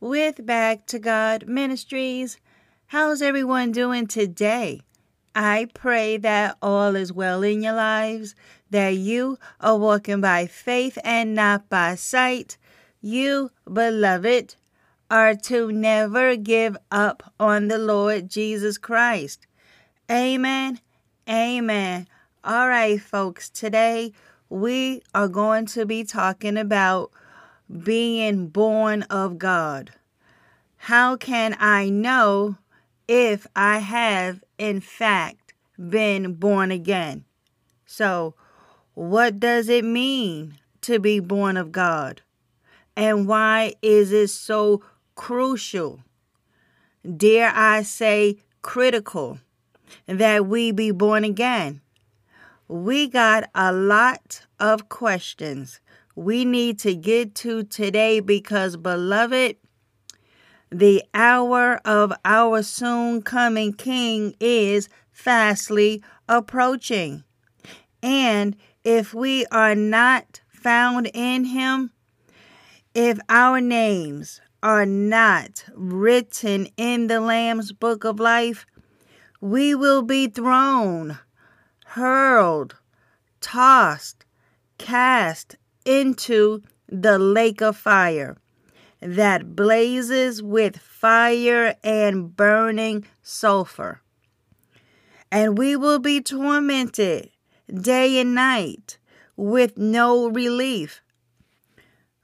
with Back to God Ministries. How's everyone doing today? I pray that all is well in your lives, that you are walking by faith and not by sight. You, beloved, are to never give up on the Lord Jesus Christ. Amen. Amen. All right, folks, today we are going to be talking about being born of God. How can I know if I have, in fact, been born again? So, what does it mean to be born of God? And why is it so crucial, dare I say critical, that we be born again. We got a lot of questions we need to get to today because, beloved, the hour of our soon coming King is fastly approaching. And if we are not found in him, if our names are not written in the Lamb's book of life, we will be thrown, hurled, tossed, cast into the lake of fire that blazes with fire and burning sulfur. And we will be tormented day and night with no relief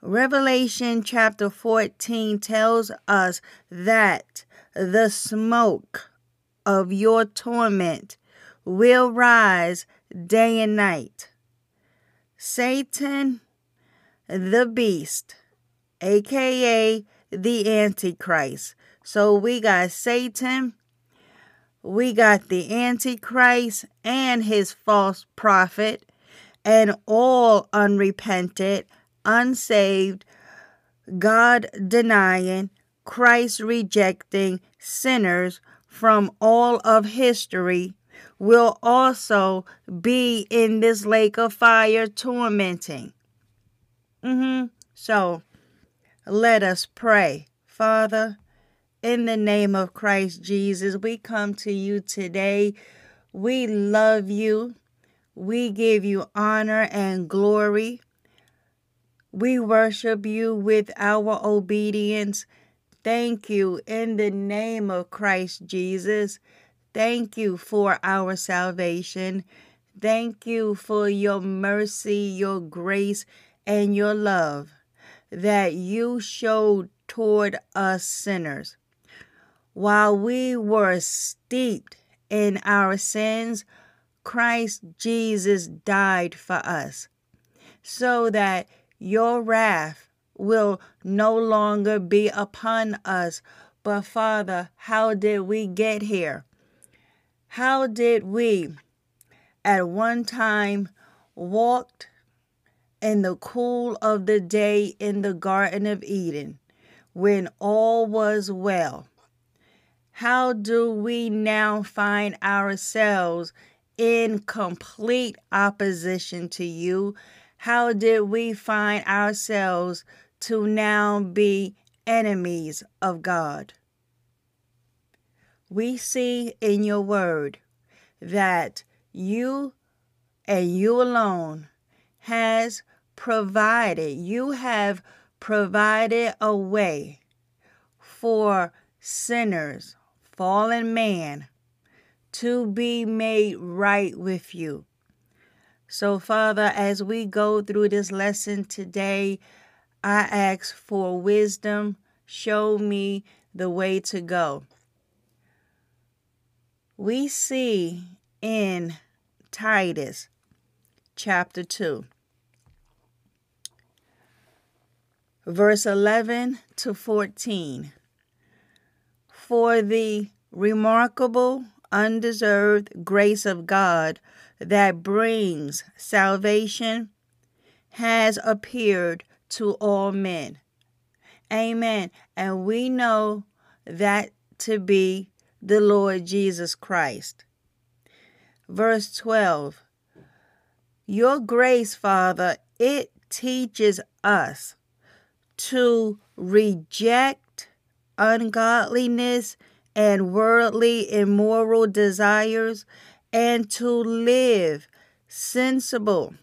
Revelation chapter 14 tells us that the smoke of your torment will rise day and night. Satan, the beast, aka the Antichrist. So we got Satan, we got the Antichrist and his false prophet, and all unrepented unsaved, God denying, Christ rejecting sinners from all of history will also be in this lake of fire tormenting. Mm-hmm. So let us pray. Father, in the name of Christ Jesus, we come to you today. We love you. We give you honor and glory. We worship you with our obedience. Thank you in the name of Christ Jesus. Thank you for our salvation. Thank you for your mercy, your grace, and your love that you showed toward us sinners. While we were steeped in our sins, Christ Jesus died for us so that your wrath will no longer be upon us. But Father, how did we get here? How did we at one time walked in the cool of the day in the Garden of Eden when all was well? How do we now find ourselves in complete opposition to you how did we find ourselves to now be enemies of God? we see in your word that you and you alone has provided, you have provided a way for sinners, fallen man, to be made right with you. So, Father, as we go through this lesson today, I ask for wisdom. Show me the way to go. We see in Titus chapter 2, verse 11 to 14. For the remarkable, undeserved grace of God that brings salvation has appeared to all men. Amen. And we know that to be the Lord Jesus Christ. Verse 12 Your grace, Father, it teaches us to reject ungodliness and worldly immoral desires and to live sensible,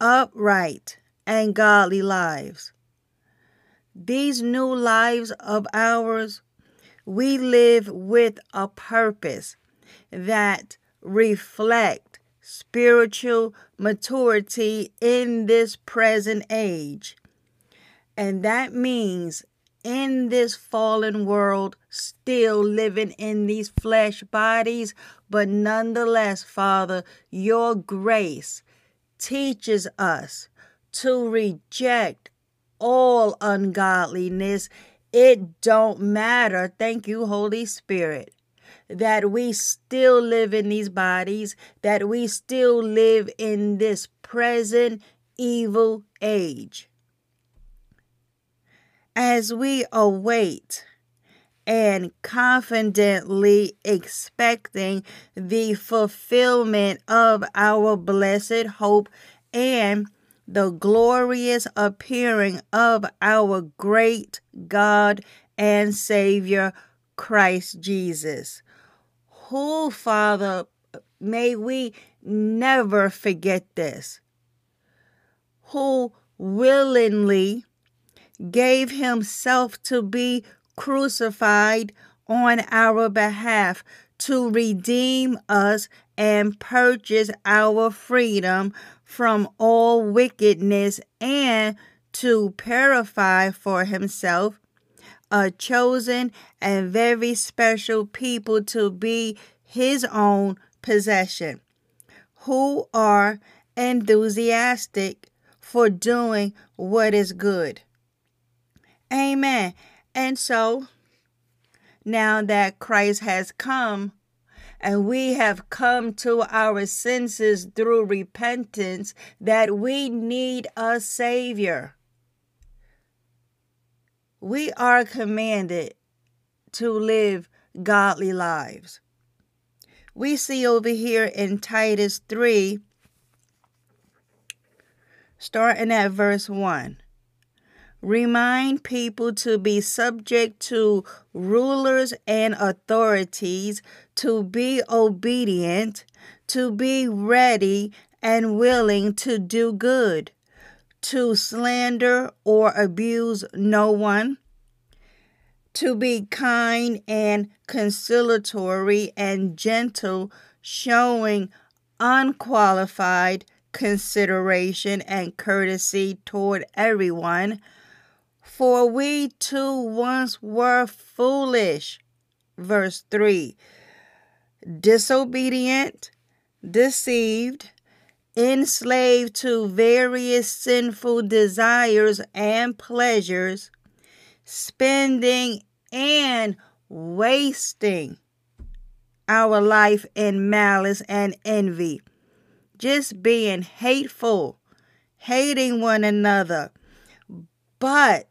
upright, and godly lives. These new lives of ours, we live with a purpose that reflect spiritual maturity in this present age. And that means in this fallen world, still living in these flesh bodies, but nonetheless, Father, your grace teaches us to reject all ungodliness. It don't matter. Thank you, Holy Spirit. That we still live in these bodies, that we still live in this present evil age as we await and confidently expecting the fulfillment of our blessed hope and the glorious appearing of our great God and Savior, Christ Jesus. Who, Father, may we never forget this, who willingly gave himself to be crucified on our behalf to redeem us and purchase our freedom from all wickedness and to purify for himself a chosen and very special people to be his own possession, who are enthusiastic for doing what is good. Amen. And so now that Christ has come and we have come to our senses through repentance that we need a Savior, we are commanded to live godly lives. We see over here in Titus 3, starting at verse 1 remind people to be subject to rulers and authorities, to be obedient, to be ready and willing to do good, to slander or abuse no one, to be kind and conciliatory and gentle, showing unqualified consideration and courtesy toward everyone for we too once were foolish. Verse 3 disobedient, deceived, enslaved to various sinful desires and pleasures, spending and wasting our life in malice and envy, just being hateful, hating one another. But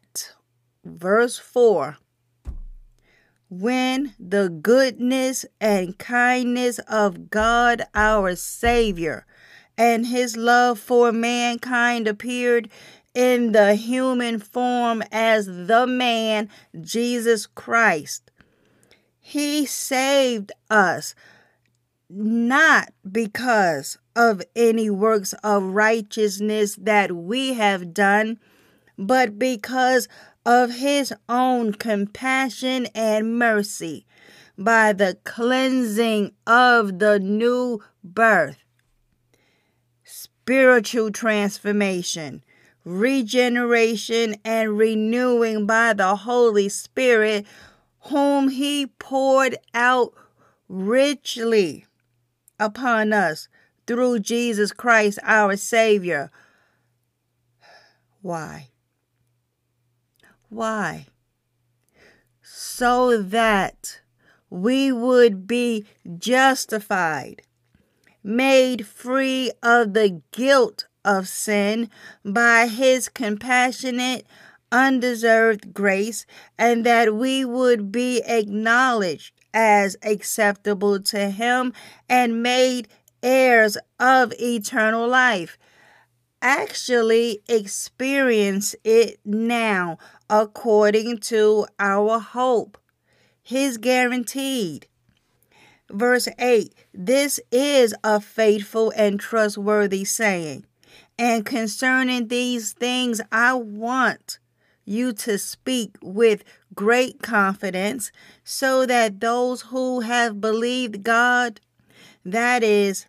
verse 4 when the goodness and kindness of God our Savior and his love for mankind appeared in the human form as the man Jesus Christ. He saved us not because of any works of righteousness that we have done, but because of his own compassion and mercy by the cleansing of the new birth, spiritual transformation, regeneration, and renewing by the Holy Spirit, whom he poured out richly upon us through Jesus Christ our Savior. Why? Why? So that we would be justified, made free of the guilt of sin by His compassionate, undeserved grace, and that we would be acknowledged as acceptable to Him and made heirs of eternal life. Actually, experience it now according to our hope. His guaranteed. Verse 8 This is a faithful and trustworthy saying. And concerning these things, I want you to speak with great confidence so that those who have believed God, that is,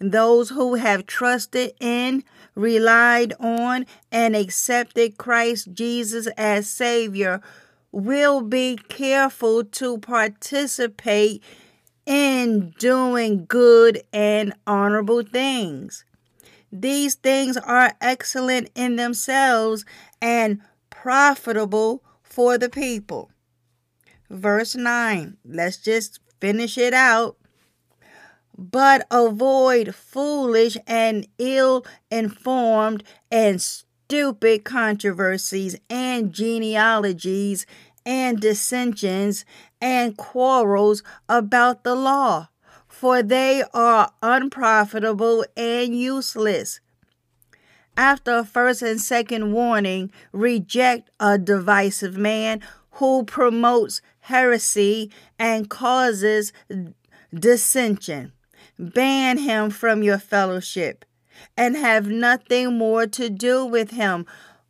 those who have trusted in, relied on, and accepted Christ Jesus as Savior, will be careful to participate in doing good and honorable things. These things are excellent in themselves and profitable for the people. Verse 9, let's just finish it out. But avoid foolish and ill informed and stupid controversies and genealogies and dissensions and quarrels about the law, for they are unprofitable and useless after a first and second warning, reject a divisive man who promotes heresy and causes dissension. Ban him from your fellowship and have nothing more to do with him,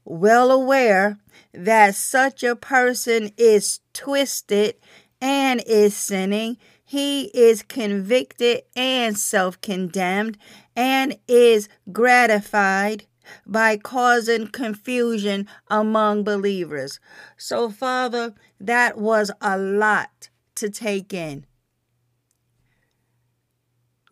well aware that such a person is twisted and is sinning. He is convicted and self condemned and is gratified by causing confusion among believers. So, Father, that was a lot to take in.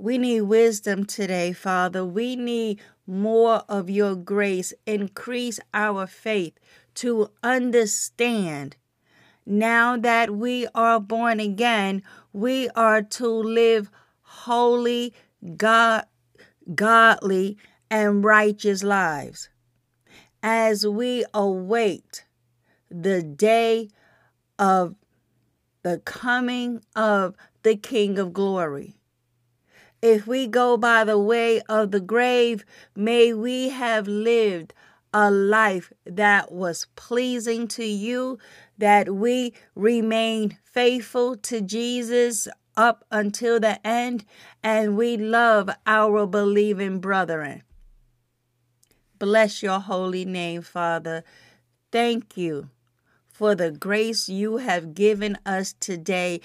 We need wisdom today, Father. We need more of your grace. Increase our faith to understand. Now that we are born again, we are to live holy, God, godly, and righteous lives as we await the day of the coming of the King of glory. If we go by the way of the grave, may we have lived a life that was pleasing to you, that we remain faithful to Jesus up until the end, and we love our believing brethren. Bless your holy name, Father. Thank you for the grace you have given us today.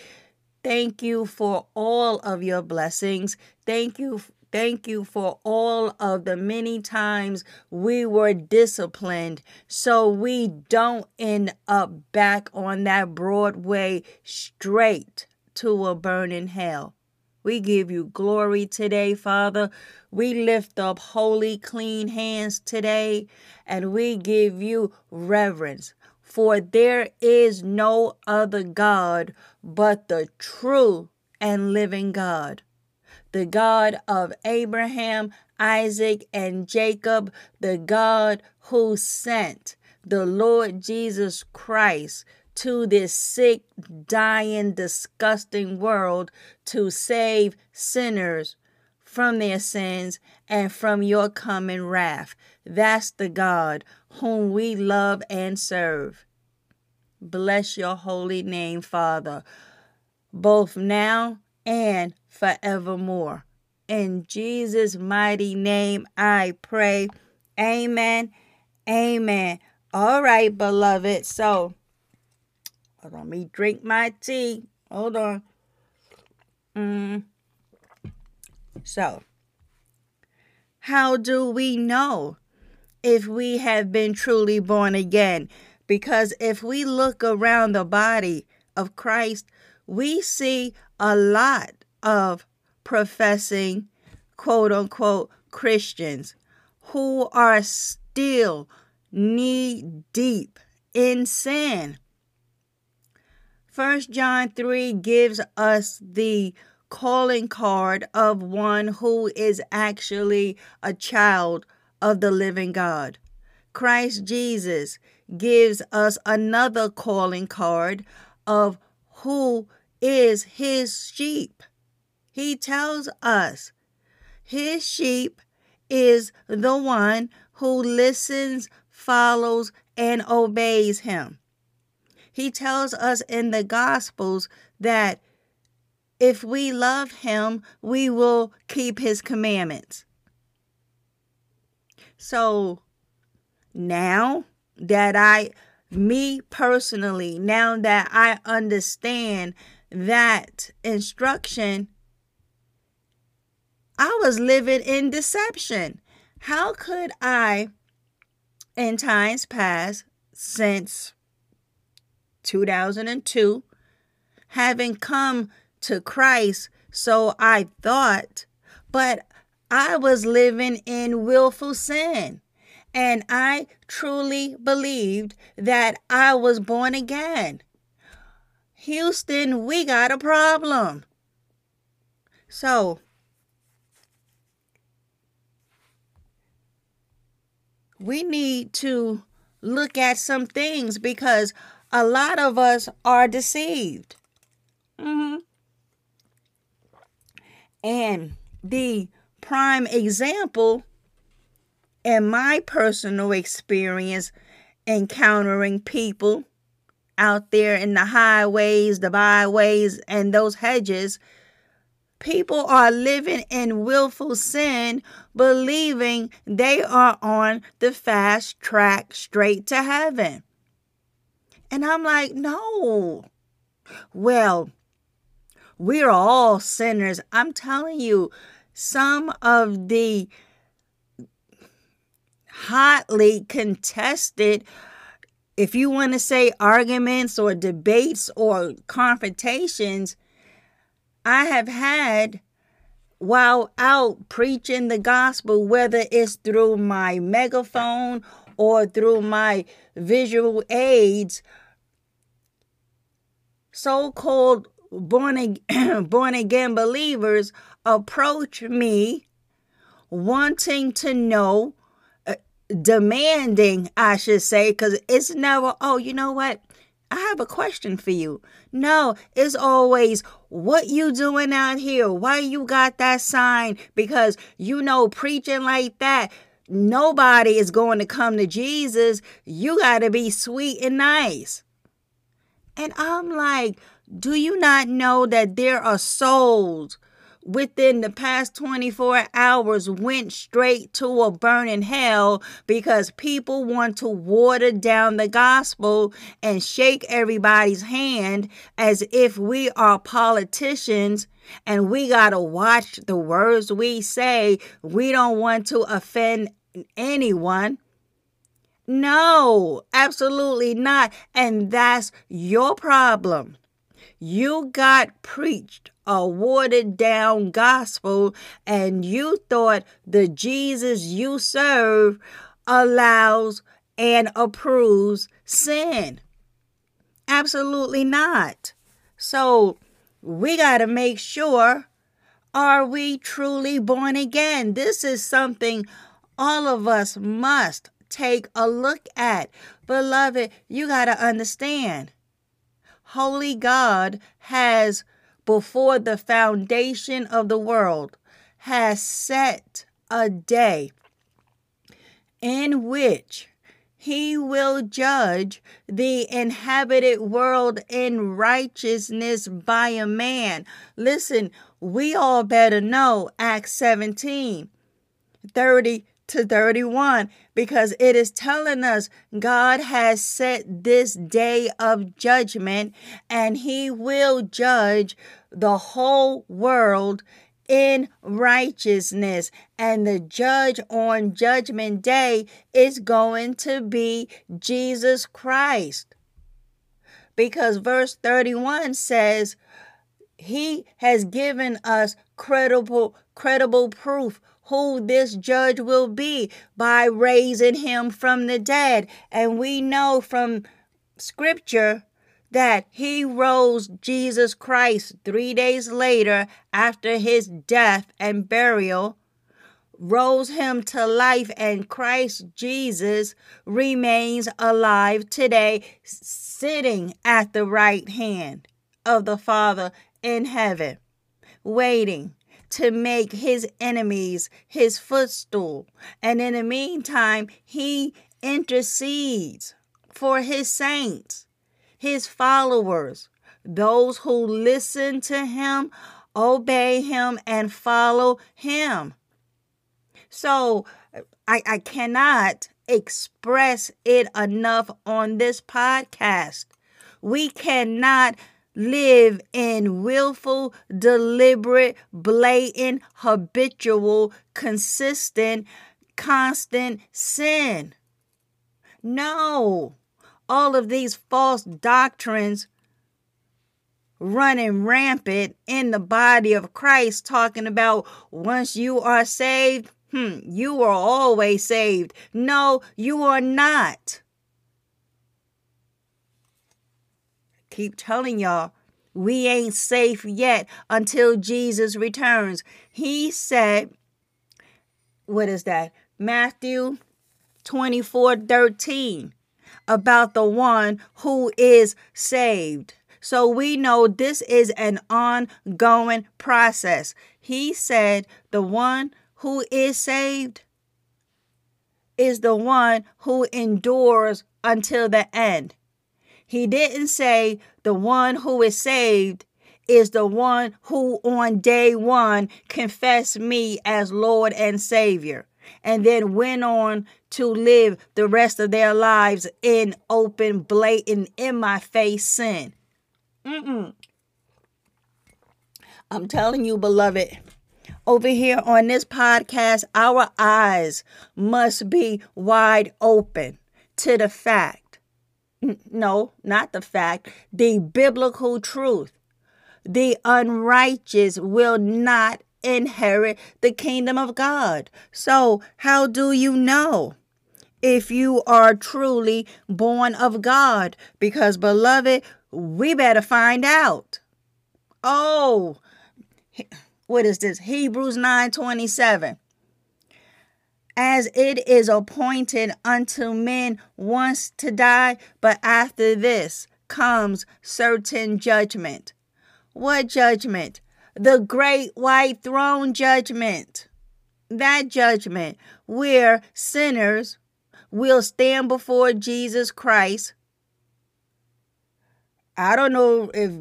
Thank you for all of your blessings. Thank you Thank you for all of the many times we were disciplined so we don't end up back on that Broadway straight to a burning hell. We give you glory today, Father. We lift up holy, clean hands today, and we give you reverence. For there is no other God but the true and living God, the God of Abraham, Isaac, and Jacob, the God who sent the Lord Jesus Christ to this sick, dying, disgusting world to save sinners from their sins and from your coming wrath. That's the God whom we love and serve. Bless your holy name, Father. both now and forevermore. In Jesus' mighty name I pray. Amen. Amen. All right, beloved. So, hold on, me drink my tea. Hold on. Mm. So, how do we know if we have been truly born again? Because if we look around the body of Christ, we see a lot of professing quote unquote Christians who are still knee deep in sin. First John 3 gives us the calling card of one who is actually a child of the living God. Christ Jesus gives us another calling card of who is his sheep. He tells us his sheep is the one who listens, follows, and obeys him. He tells us in the Gospels that if we love him, we will keep his commandments. So now that I, me personally, now that I understand that instruction, I was living in deception. How could I, in times past, since 2002, having come to Christ, so I thought, but I was living in willful sin. And I truly believed that I was born again. Houston, we got a problem. So, we need to look at some things because a lot of us are deceived. Mm-hmm. And the prime example in my personal experience encountering people out there in the highways, the byways, and those hedges People are living in willful sin, believing they are on the fast track straight to heaven. And I'm like, no. Well, we're all sinners. I'm telling you, some of the hotly contested, if you want to say arguments or debates or confrontations, I have had while out preaching the gospel, whether it's through my megaphone or through my visual aids, so called born again, born again believers approach me wanting to know, uh, demanding, I should say, because it's never, oh, you know what? I have a question for you. No, it's always what you doing out here? Why you got that sign? Because you know preaching like that, nobody is going to come to Jesus. You got to be sweet and nice. And I'm like, do you not know that there are souls within the past 24 hours went straight to a burning hell because people want to water down the gospel and shake everybody's hand as if we are politicians and we got to watch the words we say. We don't want to offend anyone. No, absolutely not. And that's your problem. You got preached a watered down gospel and you thought the Jesus you serve allows and approves sin. Absolutely not. So we got to make sure are we truly born again? This is something all of us must take a look at. Beloved, you got to understand holy God has, before the foundation of the world, has set a day in which he will judge the inhabited world in righteousness by a man. Listen, we all better know Acts 17 30 to 31 because it is telling us God has set this day of judgment and he will judge the whole world in righteousness. And the judge on judgment day is going to be Jesus Christ. Because verse 31 says, He has given us credible, credible proof who this judge will be by raising him from the dead. And we know from scripture that he rose Jesus Christ three days later after his death and burial, rose him to life, and Christ Jesus remains alive today, sitting at the right hand of the Father in heaven, waiting to make his enemies his footstool. And in the meantime, he intercedes for his saints, his followers, those who listen to him, obey him, and follow him. So I, I cannot express it enough on this podcast. We cannot live in willful, deliberate, blatant, habitual, consistent, constant sin. No, all of these false doctrines running rampant in the body of Christ, talking about once you are saved, hmm, you are always saved. No, you are not. Keep telling y'all, we ain't safe yet until Jesus returns. He said, what is that? Matthew 24 13 about the one who is saved. So we know this is an ongoing process. He said, the one who is saved is the one who endures until the end. He didn't say the one who is saved is the one who on day one confessed me as Lord and Savior and then went on to live the rest of their lives in open, blatant, in my face sin. Mm-mm. I'm telling you, beloved, over here on this podcast, our eyes must be wide open to the fact no, not the fact, the biblical truth. The unrighteous will not inherit the kingdom of God. So, how do you know if you are truly born of God? Because, beloved, we better find out. Oh, what is this? Hebrews 9 27 as it is appointed unto men once to die, but after this comes certain judgment. What judgment? The great white throne judgment. That judgment where sinners will stand before Jesus Christ. I don't know if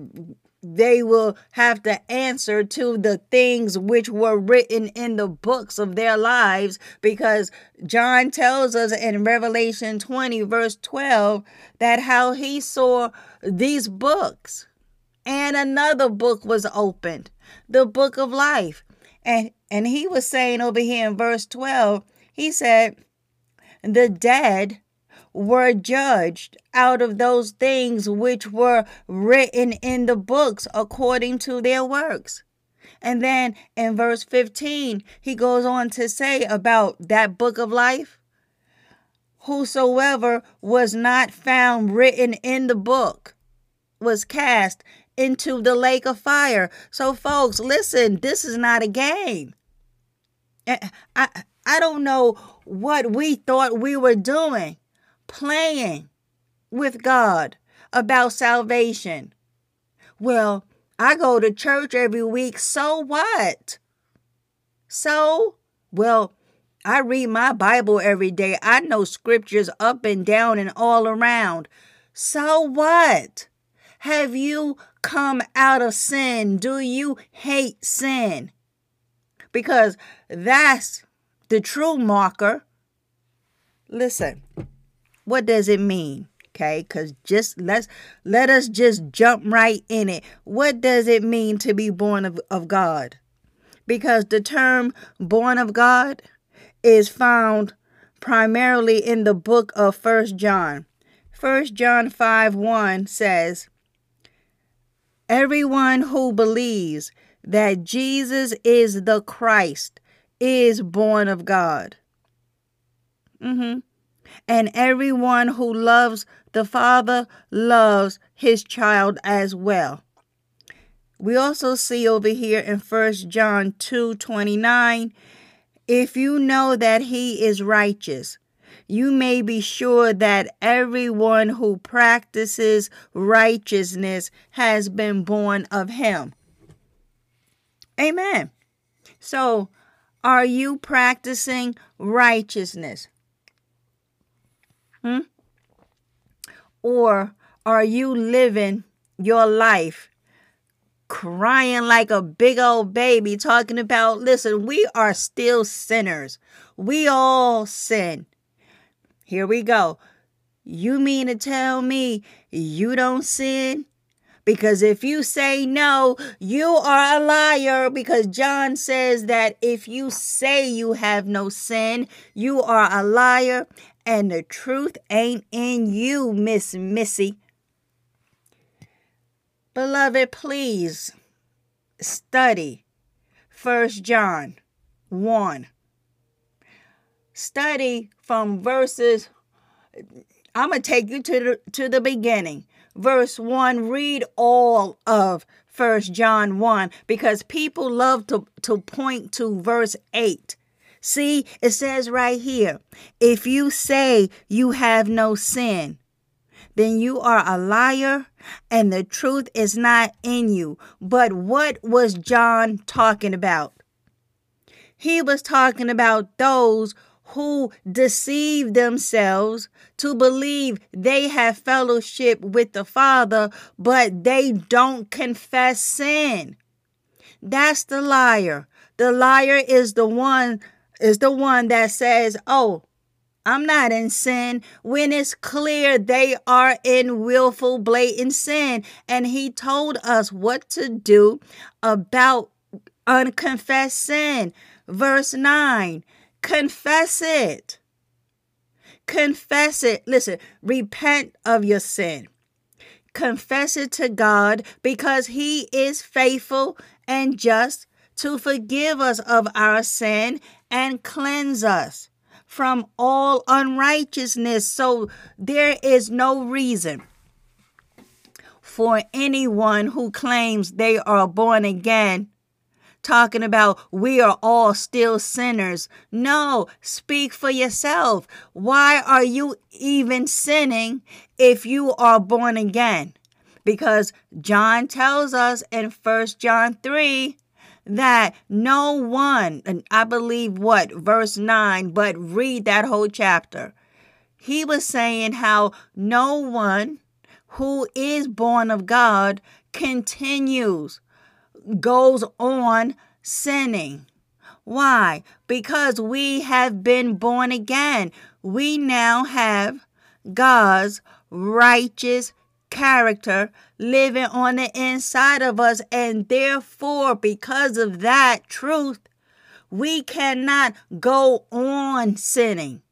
they will have to answer to the things which were written in the books of their lives because John tells us in Revelation 20, verse 12, that how he saw these books and another book was opened, the book of life. And, and he was saying over here in verse 12, he said, The dead were judged out of those things which were written in the books according to their works. And then in verse 15, he goes on to say about that book of life Whosoever was not found written in the book was cast into the lake of fire. So, folks, listen, this is not a game. Eh, I, I don't know what we thought we were doing playing with God about salvation. Well, I go to church every week, so what? So, well, I read my Bible every day. I know scriptures up and down and all around. So what? Have you come out of sin? Do you hate sin? Because that's the true marker. Listen, what does it mean? Okay, because just let's let us just jump right in it. What does it mean to be born of, of God? Because the term born of God is found primarily in the book of First John. First John 5 1 says, Everyone who believes that Jesus is the Christ is born of God. Mm-hmm. And everyone who loves the Father loves his child as well. We also see over here in First John 2 29, if you know that he is righteous, you may be sure that everyone who practices righteousness has been born of him. Amen. So, are you practicing righteousness? Hmm? Or are you living your life crying like a big old baby, talking about, listen, we are still sinners. We all sin. Here we go. You mean to tell me you don't sin? Because if you say no, you are a liar. Because John says that if you say you have no sin, you are a liar and the truth ain't in you, Miss Missy. Beloved, please study First John 1. Study from verses I'm going to take you to the to the beginning. Verse 1, read all of First John 1 because people love to to point to verse 8. See, it says right here, if you say you have no sin, then you are a liar and the truth is not in you. But what was John talking about? He was talking about those who deceive themselves to believe they have fellowship with the Father, but they don't confess sin. That's the liar. The liar is the one is the one that says, "Oh, I'm not in sin when it's clear they are in willful, blatant sin. And he told us what to do about unconfessed sin. Verse 9 confess it. Confess it. Listen, repent of your sin. Confess it to God because he is faithful and just to forgive us of our sin and cleanse us from all unrighteousness. So there is no reason for anyone who claims they are born again talking about we are all still sinners. No, speak for yourself. Why are you even sinning if you are born again? Because John tells us in First John 3 that no one, and I believe what, verse 9, but read that whole chapter. He was saying how no one who is born of God continues, goes on sinning. Why? Because we have been born again. We now have God's righteous character living on the inside of us. And therefore, because of that truth, we cannot go on sinning.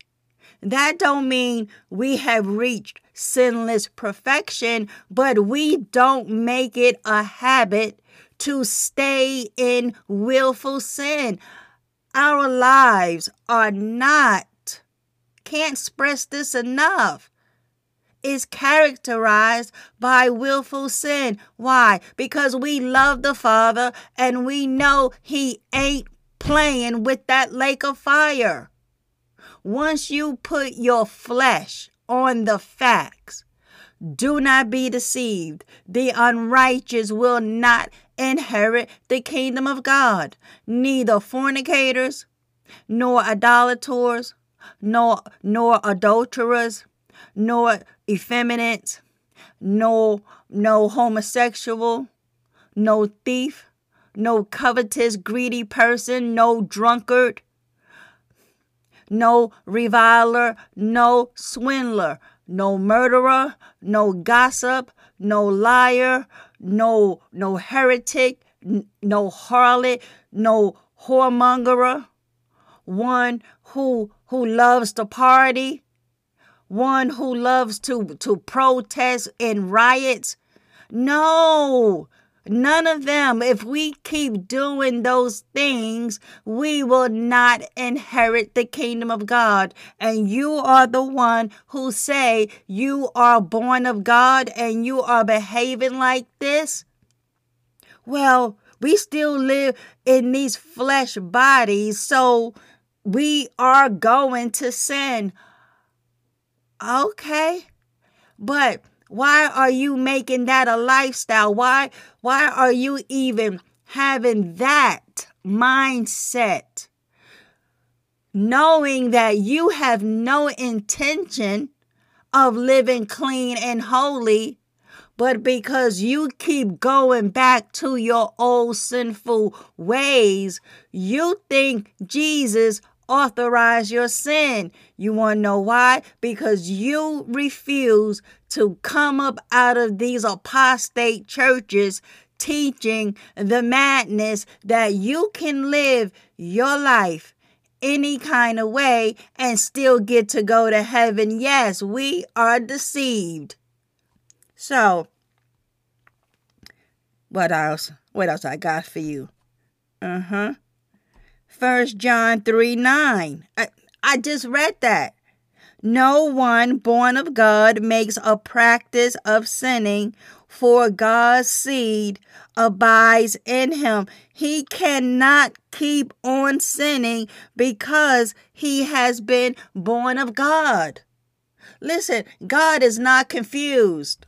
That don't mean we have reached sinless perfection, but we don't make it a habit to stay in willful sin. Our lives are not, can't express this enough is characterized by willful sin. Why? Because we love the Father and we know He ain't playing with that lake of fire. Once you put your flesh on the facts, do not be deceived. The unrighteous will not inherit the kingdom of God. Neither fornicators, nor idolaters, nor nor adulterers, nor effeminate, no no homosexual, no thief, no covetous, greedy person, no drunkard, no reviler, no swindler, no murderer, no gossip, no liar, no no heretic, no harlot, no whoremongerer, one who who loves to party, one who loves to to protest and riots. No, None of them. If we keep doing those things, we will not inherit the kingdom of God. And you are the one who say you are born of God and you are behaving like this. Well, we still live in these flesh bodies, so we are going to sin. Okay. But why are you making that a lifestyle? Why why are you even having that mindset? Knowing that you have no intention of living clean and holy, but because you keep going back to your old sinful ways, you think Jesus authorize your sin. You want to know why? Because you refuse to come up out of these apostate churches teaching the madness that you can live your life any kind of way and still get to go to heaven. Yes, we are deceived. So, what else? What else I got for you? Uh huh. First John 3 9. I, I just read that. No one born of God makes a practice of sinning, for God's seed abides in him. He cannot keep on sinning because he has been born of God. Listen, God is not confused.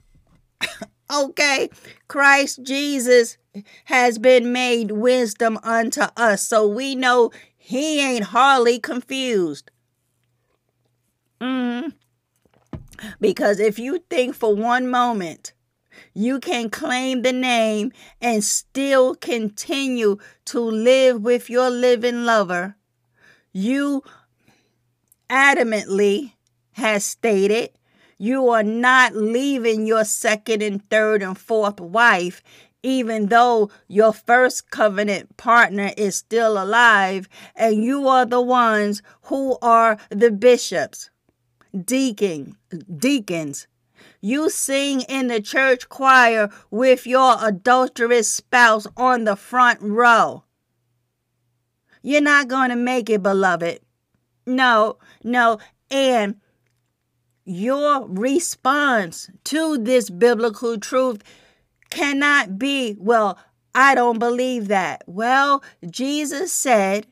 okay, Christ Jesus has been made wisdom unto us. So we know he ain't hardly confused. Mm. Because if you think for one moment you can claim the name and still continue to live with your living lover, you adamantly has stated you are not leaving your second and third and fourth wife even though your first covenant partner is still alive and you are the ones who are the bishops deacon deacons. You sing in the church choir with your adulterous spouse on the front row. You're not going to make it beloved. No no and your response to this biblical truth cannot be, well, I don't believe that. Well, Jesus said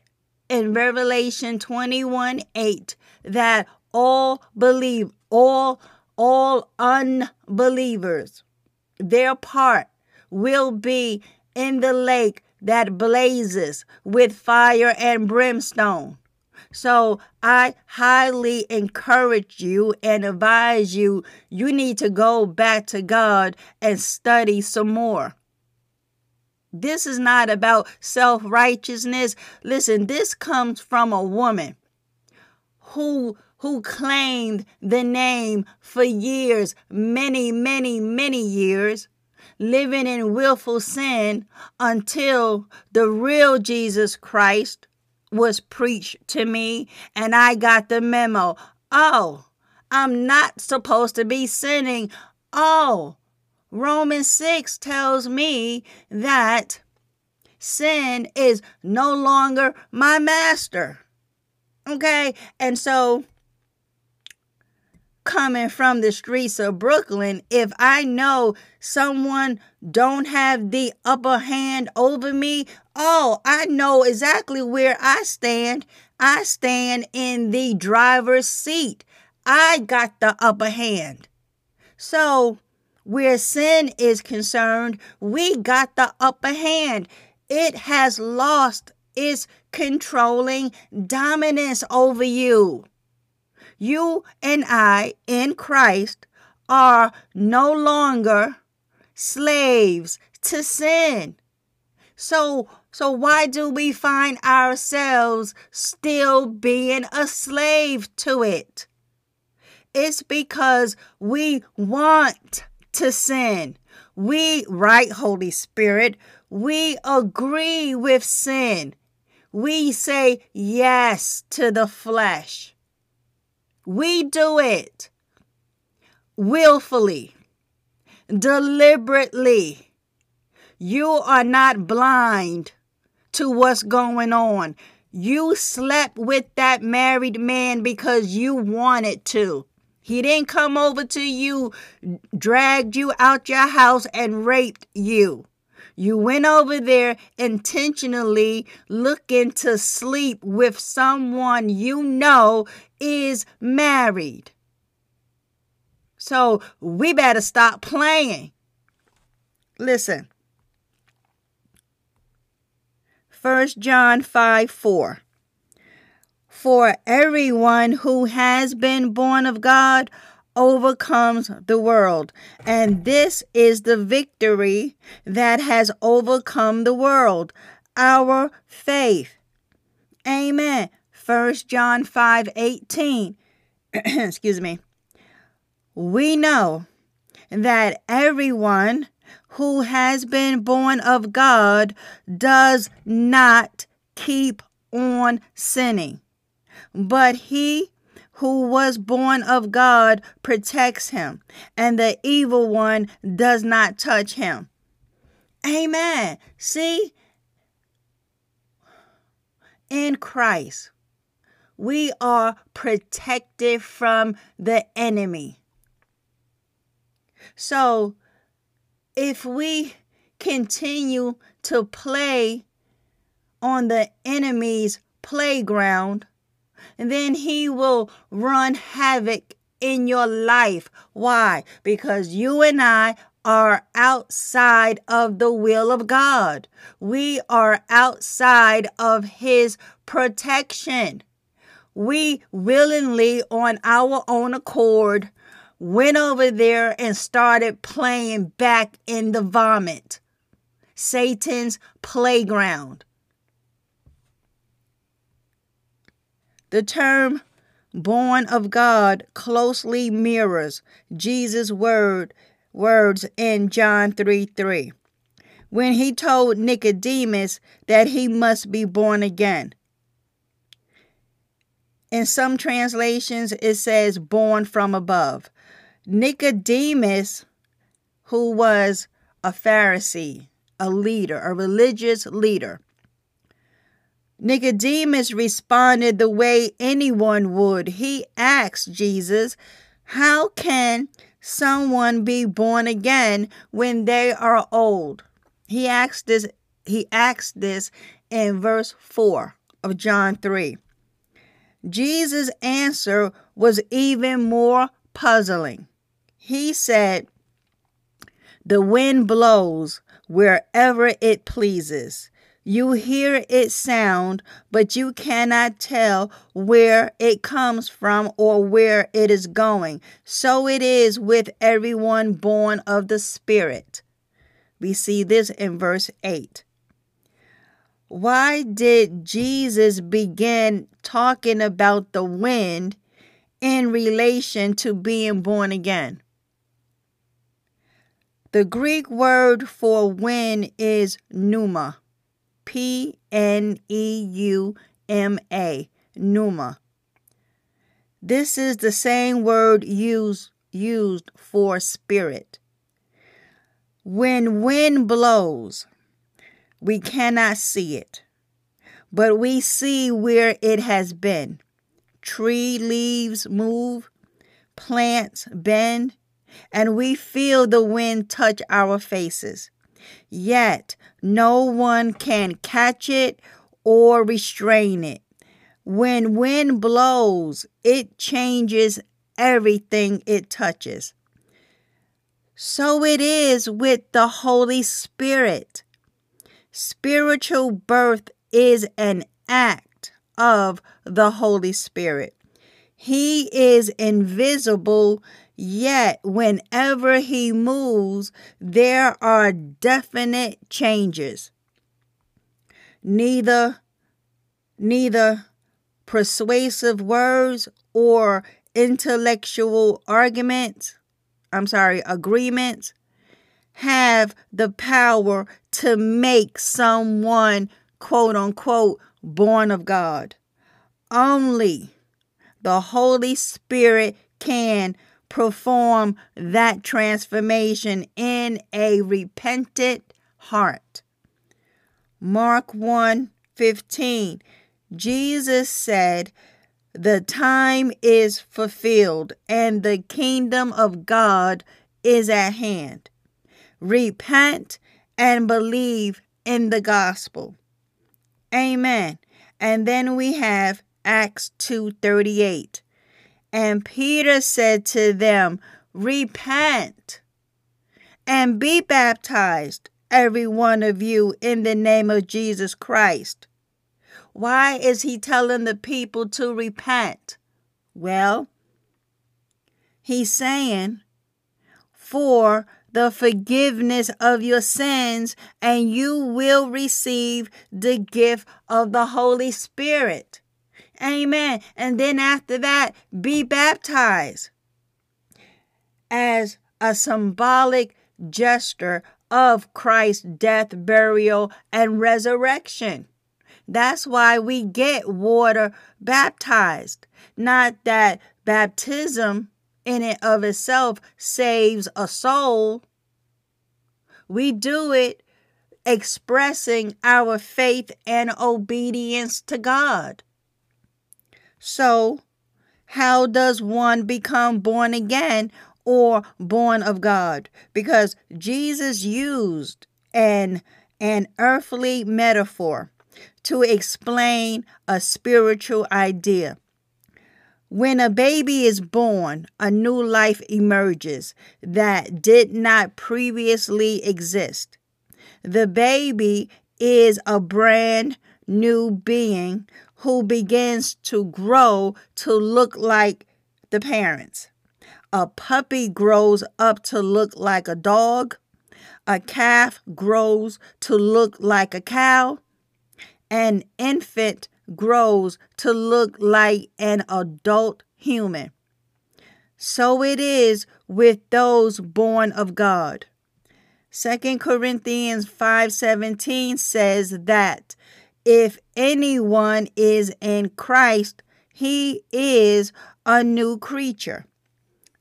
in Revelation 21 8 that all believe, all, all unbelievers, their part will be in the lake that blazes with fire and brimstone. So I highly encourage you and advise you, you need to go back to God and study some more. This is not about self righteousness. Listen, this comes from a woman who who claimed the name for years, many, many, many years, living in willful sin until the real Jesus Christ was preached to me and I got the memo. Oh, I'm not supposed to be sinning. Oh, Romans 6 tells me that sin is no longer my master. Okay? And so coming from the streets of Brooklyn, if I know someone don't have the upper hand over me, oh, I know exactly where I stand. I stand in the driver's seat. I got the upper hand. So, where sin is concerned, we got the upper hand. It has lost its controlling dominance over you. You and I in Christ are no longer slaves to sin. So so why do we find ourselves still being a slave to it? It's because we want to sin. We, right, Holy Spirit, we agree with sin. We say yes to the flesh. We do it willfully, deliberately. You are not blind to what's going on. You slept with that married man because you wanted to. He didn't come over to you, dragged you out your house, and raped you. You went over there intentionally looking to sleep with someone you know is married. So we better stop playing. Listen. 1 John 5 4. For everyone who has been born of God overcomes the world. And this is the victory that has overcome the world our faith. Amen. 1 John 5 18. Excuse me. We know that everyone who has been born of God does not keep on sinning but he who was born of God protects him, and the evil one does not touch him. Amen. See, in Christ, we are protected from the enemy. So, if we continue to play on the enemy's playground, then he will run havoc in your life. Why? Because you and I are outside of the will of God. We are outside of his protection. We willingly, on our own accord, went over there and started playing back in the vomit. Satan's playground. The term born of God closely mirrors Jesus' word words in John 3 3 when he told Nicodemus that he must be born again. In some translations, it says born from above. Nicodemus, who was a Pharisee, a leader, a religious leader, Nicodemus responded the way anyone would. He asked Jesus, How can someone be born again when they are old? He asked this he asked this in verse 4 of John 3. Jesus' answer was even more puzzling. He said, The wind blows wherever it pleases you hear it sound, but you cannot tell where it comes from or where it is going. So it is with everyone born of the Spirit. We see this in verse 8. Why did Jesus begin talking about the wind in relation to being born again? The Greek word for wind is pneuma. P N E U M A, pneuma. This is the same word used used for spirit. When wind blows, we cannot see it, but we see where it has been. Tree leaves move, plants bend, and we feel the wind touch our faces. Yet no one can catch it or restrain it. When wind blows, it changes everything it touches. So it is with the Holy Spirit. Spiritual birth is an act of the Holy Spirit. He is invisible, yet whenever he moves, there are definite changes. Neither neither persuasive words or intellectual arguments, I'm sorry, agreements have the power to make someone quote unquote born of God. Only the Holy Spirit can perform that transformation in a repentant heart. Mark 1 15. Jesus said, The time is fulfilled and the kingdom of God is at hand. Repent and believe in the gospel. Amen. And then we have Acts 2:38. And Peter said to them, Repent and be baptized, every one of you, in the name of Jesus Christ. Why is he telling the people to repent? Well, he's saying, For the forgiveness of your sins, and you will receive the gift of the Holy Spirit. Amen. And then after that, be baptized as a symbolic gesture of Christ's death, burial, and resurrection. That's why we get water baptized. Not that baptism in and of itself saves a soul. We do it expressing our faith and obedience to God. So, how does one become born again or born of God? Because Jesus used an, an earthly metaphor to explain a spiritual idea. When a baby is born, a new life emerges that did not previously exist. The baby is a brand new being who begins to grow to look like the parents. A puppy grows up to look like a dog. A calf grows to look like a cow. An infant grows to look like an adult human. So it is with those born of God. 2 Corinthians 5:17 says that if anyone is in Christ, he is a new creature.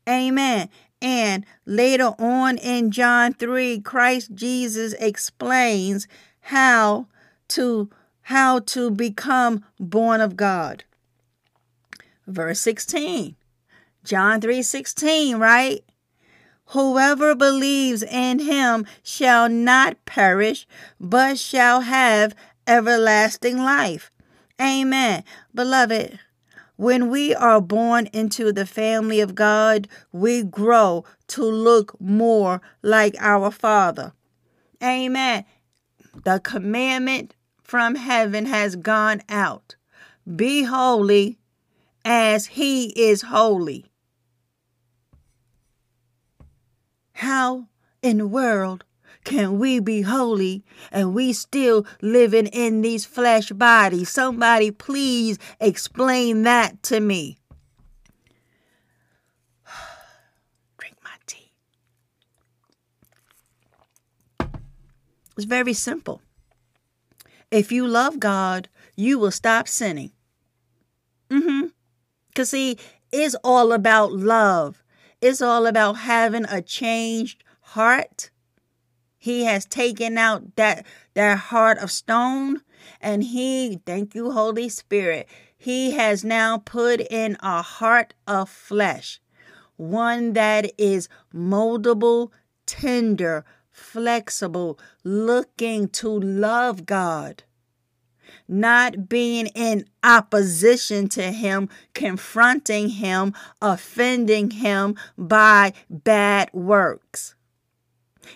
Amen. And later on in John 3, Christ Jesus explains how to how to become born of God. Verse 16. John 3:16, right? Whoever believes in him shall not perish, but shall have everlasting life. Amen. Beloved, when we are born into the family of God, we grow to look more like our Father. Amen. The commandment from heaven has gone out. Be holy as he is holy. How in the world can we be holy and we still living in these flesh bodies? Somebody please explain that to me. Drink my tea. It's very simple. If you love God, you will stop sinning. Mm-hmm. Cause see, it's all about love. It's all about having a changed heart. He has taken out that that heart of stone and he, thank you Holy Spirit, he has now put in a heart of flesh, one that is moldable, tender, flexible, looking to love God, not being in opposition to Him, confronting Him, offending Him by bad works.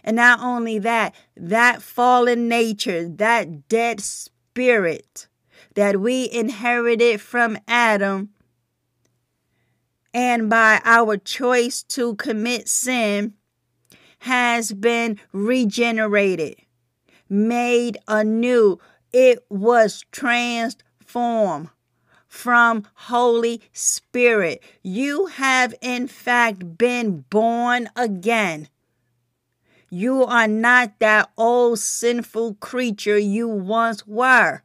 And not only that, that fallen nature, that dead spirit that we inherited from Adam and by our choice to commit sin has been regenerated, made anew. It was transformed from Holy Spirit. You have, in fact, been born again. You are not that old sinful creature you once were.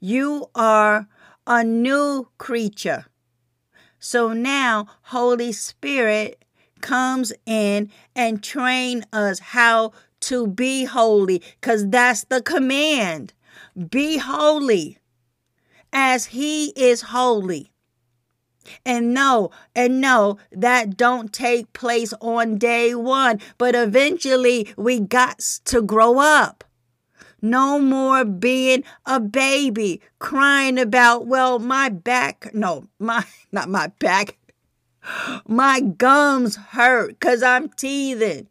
You are a new creature. So now Holy Spirit comes in and train us how to be holy cuz that's the command. Be holy as he is holy. And no, and no, that don't take place on day one, but eventually we got to grow up. No more being a baby crying about, well, my back, no, my, not my back, my gums hurt because I'm teething.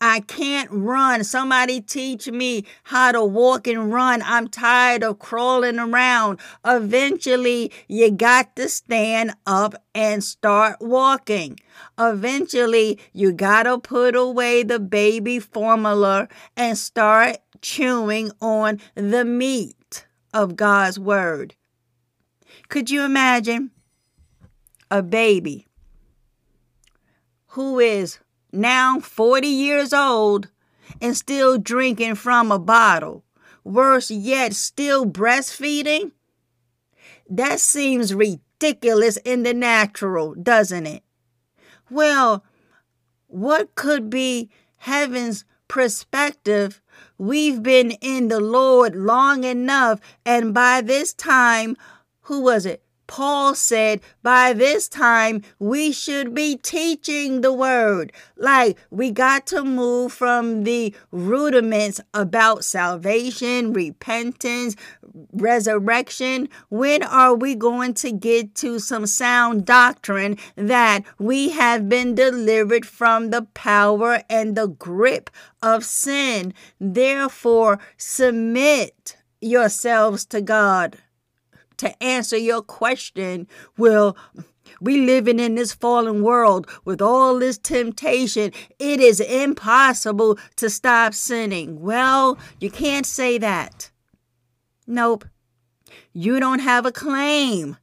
I can't run. Somebody teach me how to walk and run. I'm tired of crawling around. Eventually, you got to stand up and start walking. Eventually, you got to put away the baby formula and start chewing on the meat of God's word. Could you imagine a baby who is now 40 years old and still drinking from a bottle? Worse yet, still breastfeeding? That seems ridiculous in the natural, doesn't it? Well, what could be heaven's perspective We've been in the Lord long enough, and by this time, who was it? Paul said, by this time, we should be teaching the word. Like, we got to move from the rudiments about salvation, repentance, resurrection. When are we going to get to some sound doctrine that we have been delivered from the power and the grip of sin? Therefore, submit yourselves to God to answer your question. Well, we living in this fallen world with all this temptation. It is impossible to stop sinning. Well, you can't say that. Nope. You don't have a claim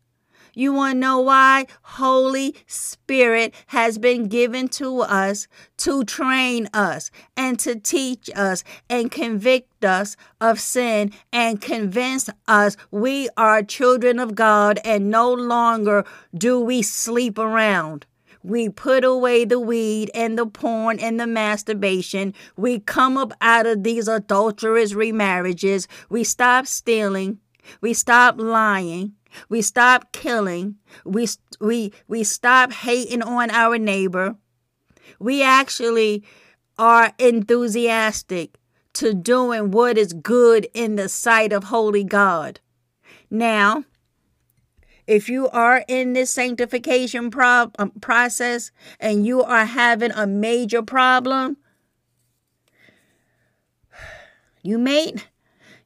you want to know why? Holy Spirit has been given to us to train us and to teach us and convict us of sin and convince us we are children of God and no longer do we sleep around. We put away the weed and the porn and the masturbation. We come up out of these adulterous remarriages. We stop stealing. We stop lying. We stop killing. We, we, we stop hating on our neighbor. We actually are enthusiastic to doing what is good in the sight of holy God. Now, if you are in this sanctification pro- um, process and you are having a major problem, you may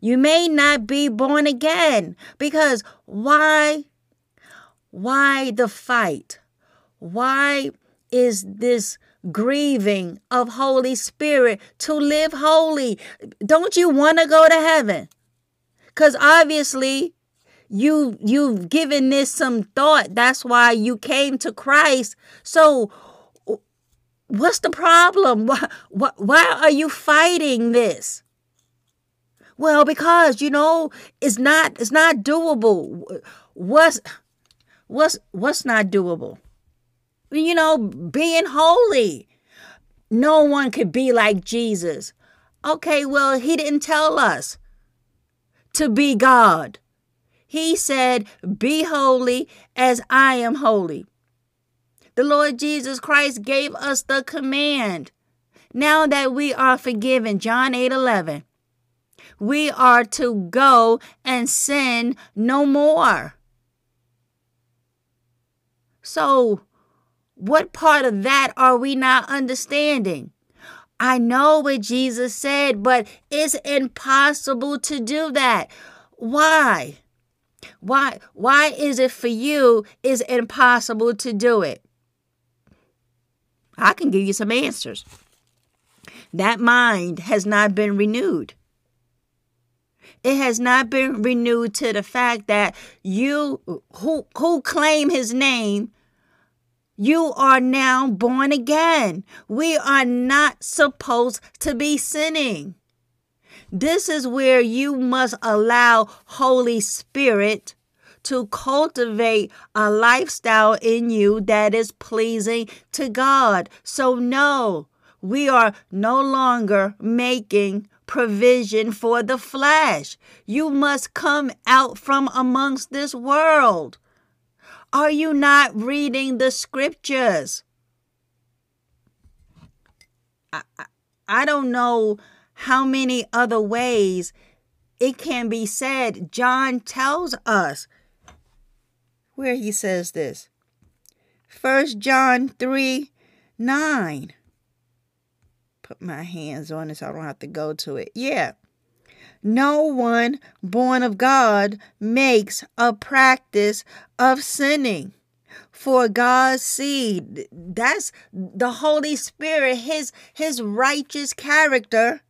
you may not be born again because why? Why the fight? Why is this grieving of Holy Spirit to live holy? Don't you want to go to heaven? Cuz obviously you you've given this some thought. That's why you came to Christ. So what's the problem? Why, why, why are you fighting this? Well, because you know it's not it's not doable. What's what's what's not doable? You know, being holy. No one could be like Jesus. Okay, well, he didn't tell us to be God. He said, Be holy as I am holy. The Lord Jesus Christ gave us the command. Now that we are forgiven, John 8 11 we are to go and sin no more. So, what part of that are we not understanding? I know what Jesus said, but it's impossible to do that. Why? Why why is it for you is impossible to do it? I can give you some answers. That mind has not been renewed. It has not been renewed to the fact that you who who claim his name you are now born again. We are not supposed to be sinning. This is where you must allow Holy Spirit to cultivate a lifestyle in you that is pleasing to God. So, no, we are no longer making provision for the flesh. You must come out from amongst this world. Are you not reading the scriptures? I, I, I don't know how many other ways it can be said. John tells us where he says this. First John 3 9. Put my hands on it so I don't have to go to it. Yeah. No one born of God makes a practice of sinning. For God's seed, that's the Holy Spirit, his his righteous character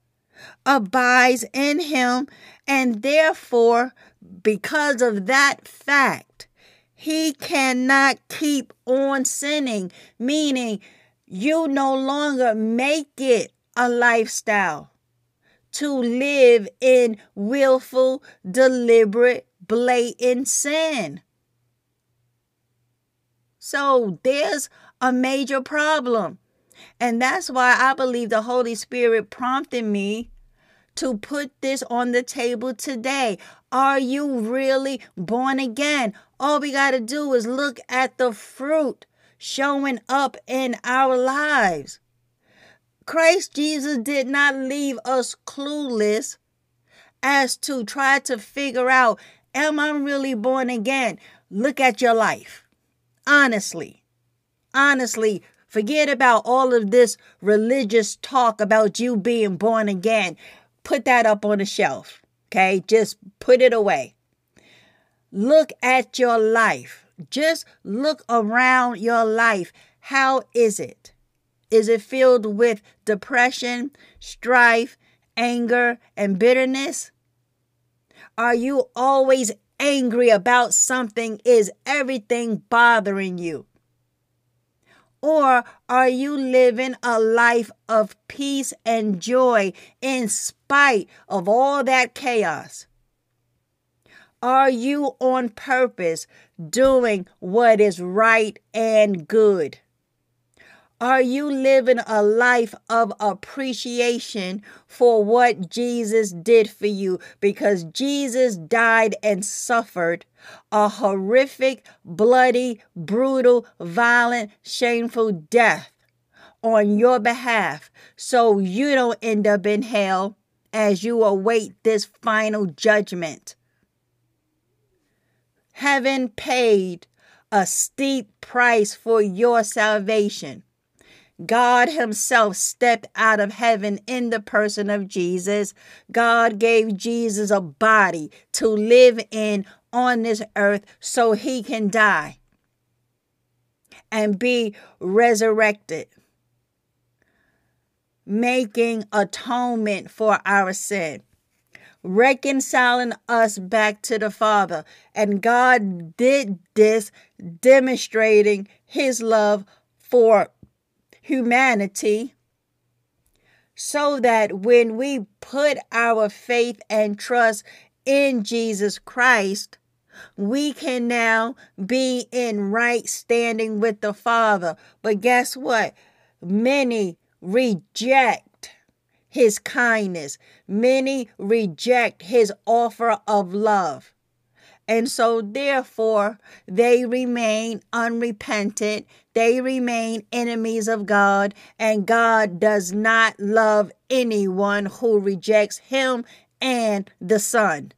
abides in him and therefore because of that fact he cannot keep on sinning, meaning you no longer make it a lifestyle to live in willful, deliberate, blatant sin. So there's a major problem. And that's why I believe the Holy Spirit prompted me to put this on the table today. Are you really born again? All we got to do is look at the fruit showing up in our lives. Christ Jesus did not leave us clueless as to try to figure out am I really born again? Look at your life. Honestly, honestly, forget about all of this religious talk about you being born again. Put that up on the shelf, okay? Just put it away. Look at your life. Just look around your life. How is it? Is it filled with depression, strife, anger, and bitterness? Are you always angry about something? Is everything bothering you? Or are you living a life of peace and joy in spite of all that chaos? Are you on purpose doing what is right and good? Are you living a life of appreciation for what Jesus did for you? Because Jesus died and suffered a horrific, bloody, brutal, violent, shameful death on your behalf so you don't end up in hell as you await this final judgment. Heaven paid a steep price for your salvation. God Himself stepped out of heaven in the person of Jesus. God gave Jesus a body to live in on this earth so He can die and be resurrected, making atonement for our sin reconciling us back to the Father. And God did this, demonstrating his love for humanity so that when we put our faith and trust in Jesus Christ, we can now be in right standing with the Father. But guess what? Many reject his kindness, many reject his offer of love. And so, therefore, they remain unrepentant. They remain enemies of God. And God does not love anyone who rejects Him and the Son.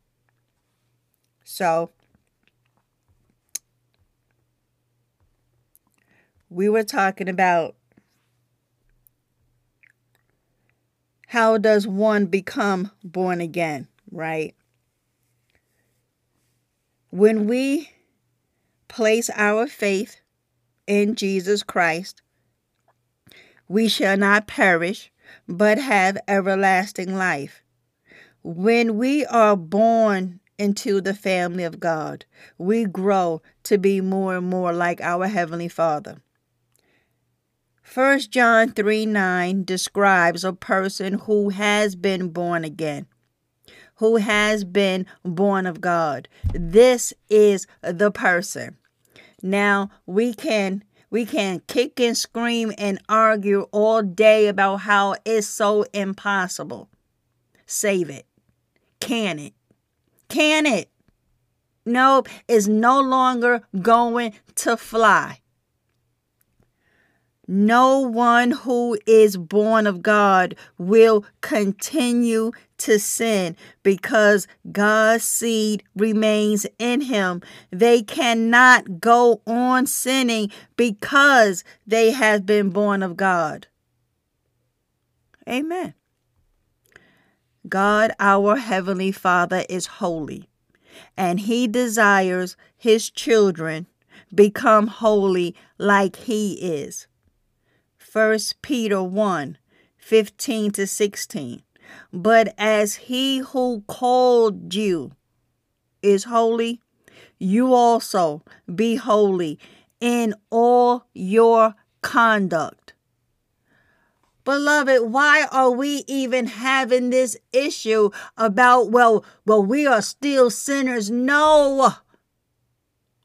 So, we were talking about how does one become born again, right? when we place our faith in Jesus Christ, we shall not perish, but have everlasting life. When we are born into the family of God, we grow to be more and more like our Heavenly Father. 1 John 3 9 describes a person who has been born again, who has been born of God. This is the person. Now we can we can kick and scream and argue all day about how it's so impossible. Save it. Can it? Can it? Nope, it's no longer going to fly. No one who is born of God will continue to sin because God's seed remains in him. They cannot go on sinning because they have been born of God. Amen. God, our Heavenly Father, is holy, and He desires His children become holy like He is. 1 Peter 1 15 to 16. But as he who called you is holy, you also be holy in all your conduct. Beloved, why are we even having this issue about, well, well, we are still sinners? No.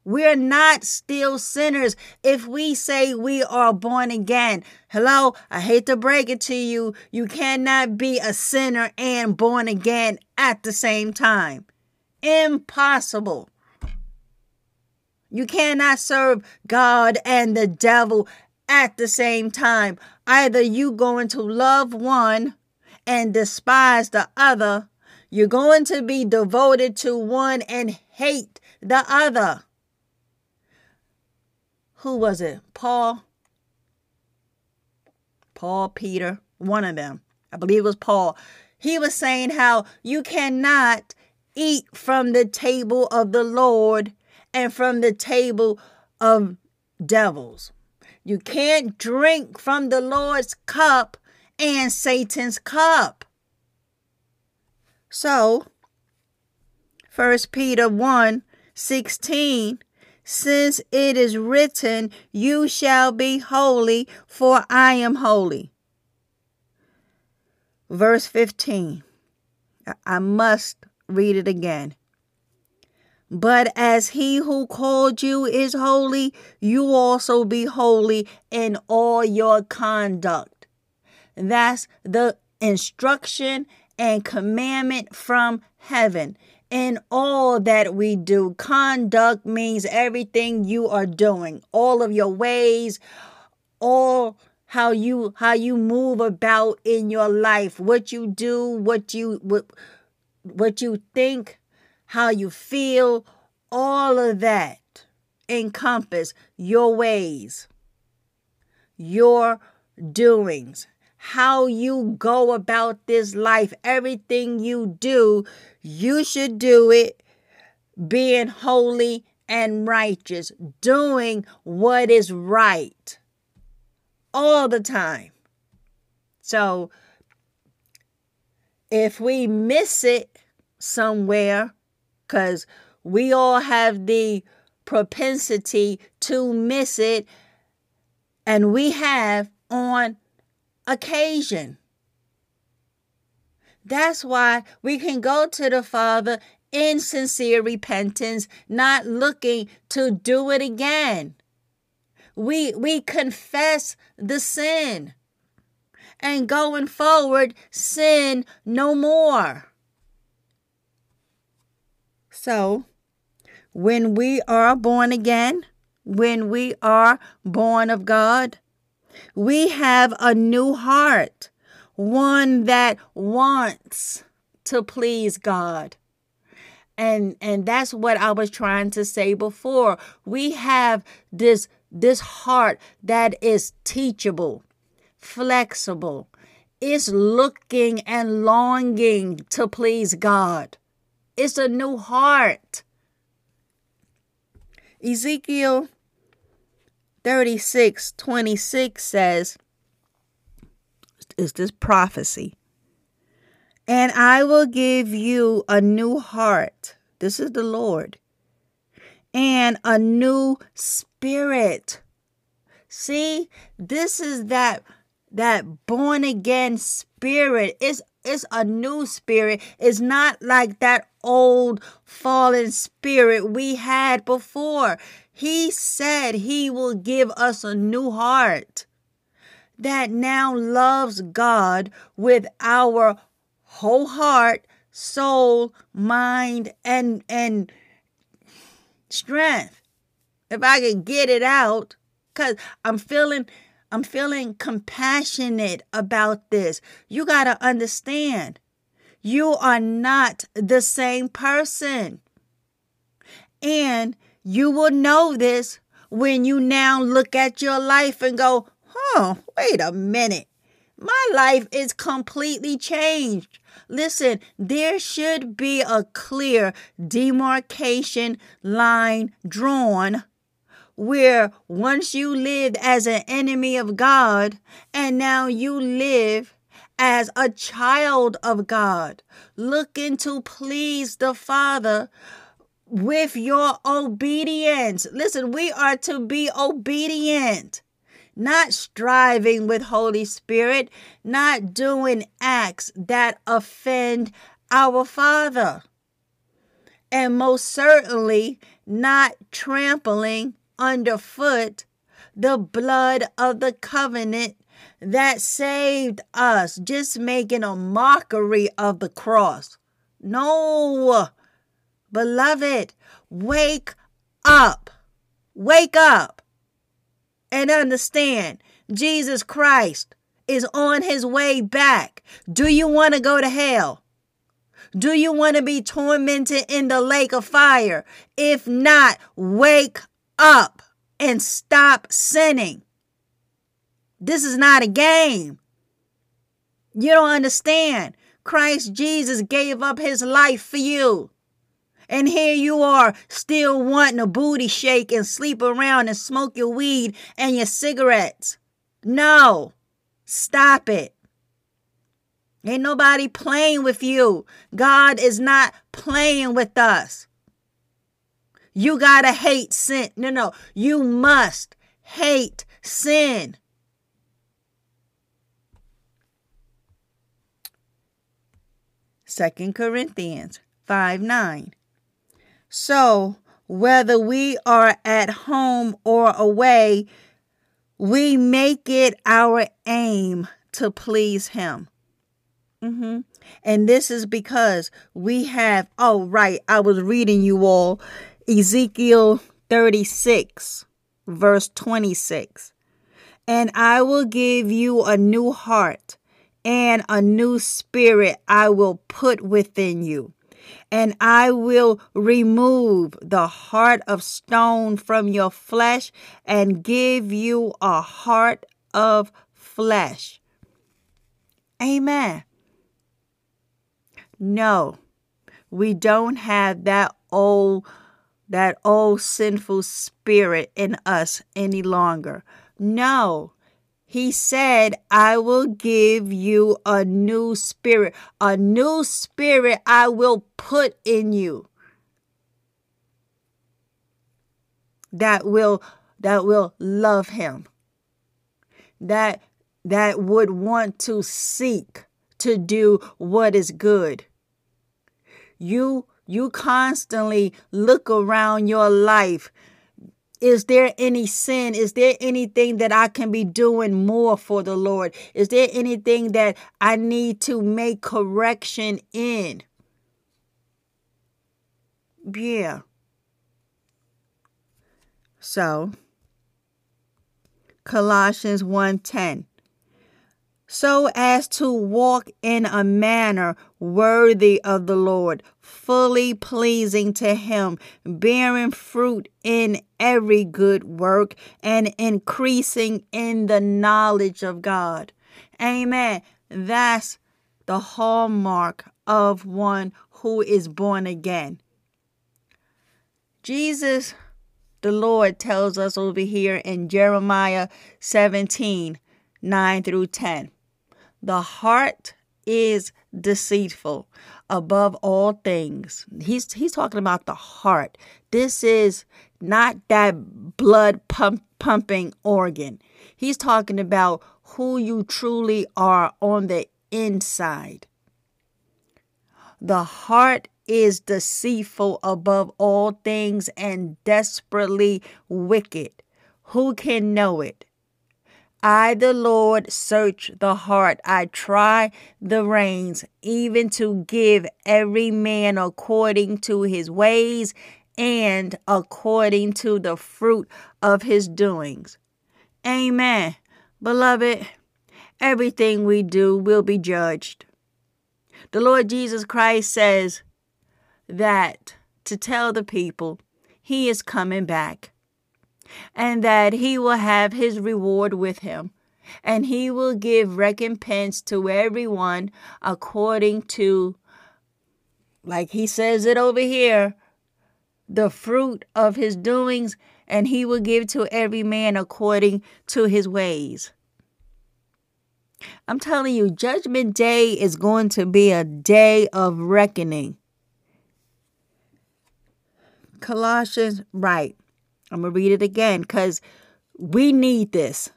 We're not still sinners if we say we are born again. Hello, I hate to break it to you. You cannot be a sinner and born again at the same time. Impossible. You cannot serve God and the devil at the same time. Either you going to love one and despise the other, you're going to be devoted to one and hate the other who was it? Paul? Paul, Peter, one of them. I believe it was Paul. He was saying how you cannot eat from the table of the Lord and from the table of devils. You can't drink from the Lord's cup and Satan's cup. So, 1 Peter 1 16 since it is written, You shall be holy, for I am holy. Verse 15. I must read it again. But as he who called you is holy, you also be holy in all your conduct. That's the instruction and commandment from heaven in all that we do. Conduct means everything you are doing, all of your ways, all how you how you move about in your life, what you do, what you what what you think, how you feel, all of that encompass your ways, your doings, how you go about this life, everything you do, you should do it being holy and righteous, doing what is right all the time. So, if we miss it somewhere, because we all have the propensity to miss it, and we have on occasion. That's why we can go to the Father in sincere repentance, not looking to do it again. We we confess the sin. And going forward, sin no more. So, when we are born again, when we are born of God, we have a new heart, one that wants to please God. And and that's what I was trying to say before. We have this this heart that is teachable, flexible. It's looking and longing to please God. It's a new heart. Ezekiel 36 26 says, is this prophecy? And I will give you a new heart. This is the Lord. And a new spirit. See, this is that that born again spirit. It's it's a new spirit. It's not like that old fallen spirit we had before. He said he will give us a new heart that now loves God with our whole heart, soul, mind, and and strength. If I could get it out, because I'm feeling I'm feeling compassionate about this. You got to understand, you are not the same person. And you will know this when you now look at your life and go, huh, wait a minute. My life is completely changed. Listen, there should be a clear demarcation line drawn where once you lived as an enemy of God and now you live as a child of God, looking to please the Father with your obedience. Listen, we are to be obedient, not striving with Holy Spirit, not doing acts that offend our Father, and most certainly not trampling underfoot the blood of the covenant that saved us, just making a mockery of the cross. No, beloved, wake up. Wake up and understand Jesus Christ is on his way back. Do you want to go to hell? Do you want to be tormented in the lake of fire? If not, wake up and stop sinning. This is not a game. You don't understand. Christ Jesus gave up his life for you. And here you are still wanting a booty shake and sleep around and smoke your weed and your cigarettes. No, stop it. Ain't nobody playing with you. God is not playing with us. You gotta hate sin. No, no, you must hate sin. Second Corinthians 5 9. So, whether we are at home or away, we make it our aim to please Him. Mm-hmm. And this is because we have, oh, right, I was reading you all Ezekiel 36, verse 26. And I will give you a new heart, and a new spirit I will put within you. And I will remove the heart of stone from your flesh and give you a heart of flesh. Amen. No, we don't have that old that old sinful spirit in us any longer. No. He said, I will give you a new spirit. A new spirit I will put in you. That will that will love him. That that would want to seek to do what is good. You you constantly look around your life. Is there any sin? Is there anything that I can be doing more for the Lord? Is there anything that I need to make correction in? Yeah. So, Colossians 1:10 so as to walk in a manner worthy of the Lord, fully pleasing to Him, bearing fruit in every good work and increasing in the knowledge of God. Amen. That's the hallmark of one who is born again. Jesus the Lord tells us over here in Jeremiah 17 9 through 10. The heart is deceitful above all things. He's he's talking about the heart. This is not that blood pump, pumping organ. He's talking about who you truly are on the inside. The heart is deceitful above all things and desperately wicked. Who can know it? I, the Lord, search the heart. I try the reins, even to give every man according to his ways and according to the fruit of his doings. Amen. Beloved, everything we do will be judged. The Lord Jesus Christ says that to tell the people he is coming back and that he will have his reward with him and he will give recompense to everyone according to like he says it over here the fruit of his doings and he will give to every man according to his ways I'm telling you, Judgment Day is going to be a day of reckoning. Colossians, right. I'm going to read it again because we need this.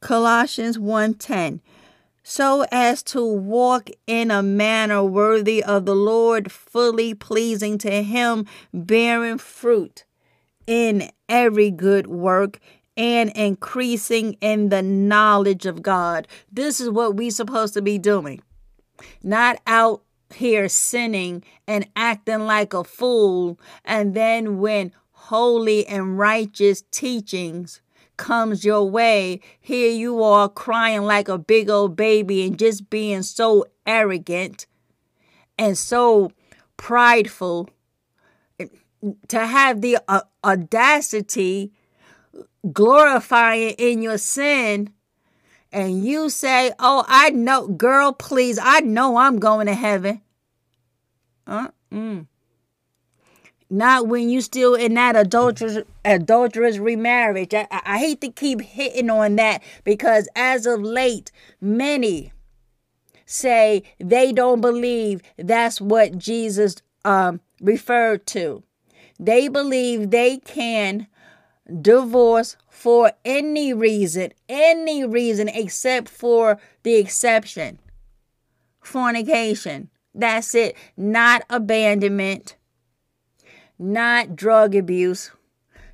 Colossians 1:10 so as to walk in a manner worthy of the Lord, fully pleasing to him, bearing fruit in every good work and increasing in the knowledge of God. This is what we're supposed to be doing. Not out here sinning and acting like a fool. And then when holy and righteous teachings comes your way, here you are crying like a big old baby and just being so arrogant and so prideful to have the uh, audacity glorifying in your sin and you say, Oh, I know, girl, please, I know I'm going to heaven. Uh-uh. Not when you still in that adulterous adulterous remarriage. I, I hate to keep hitting on that because as of late, many say they don't believe that's what Jesus um, referred to. They believe they can divorce for any reason, any reason except for the exception fornication. That's it. Not abandonment, not drug abuse,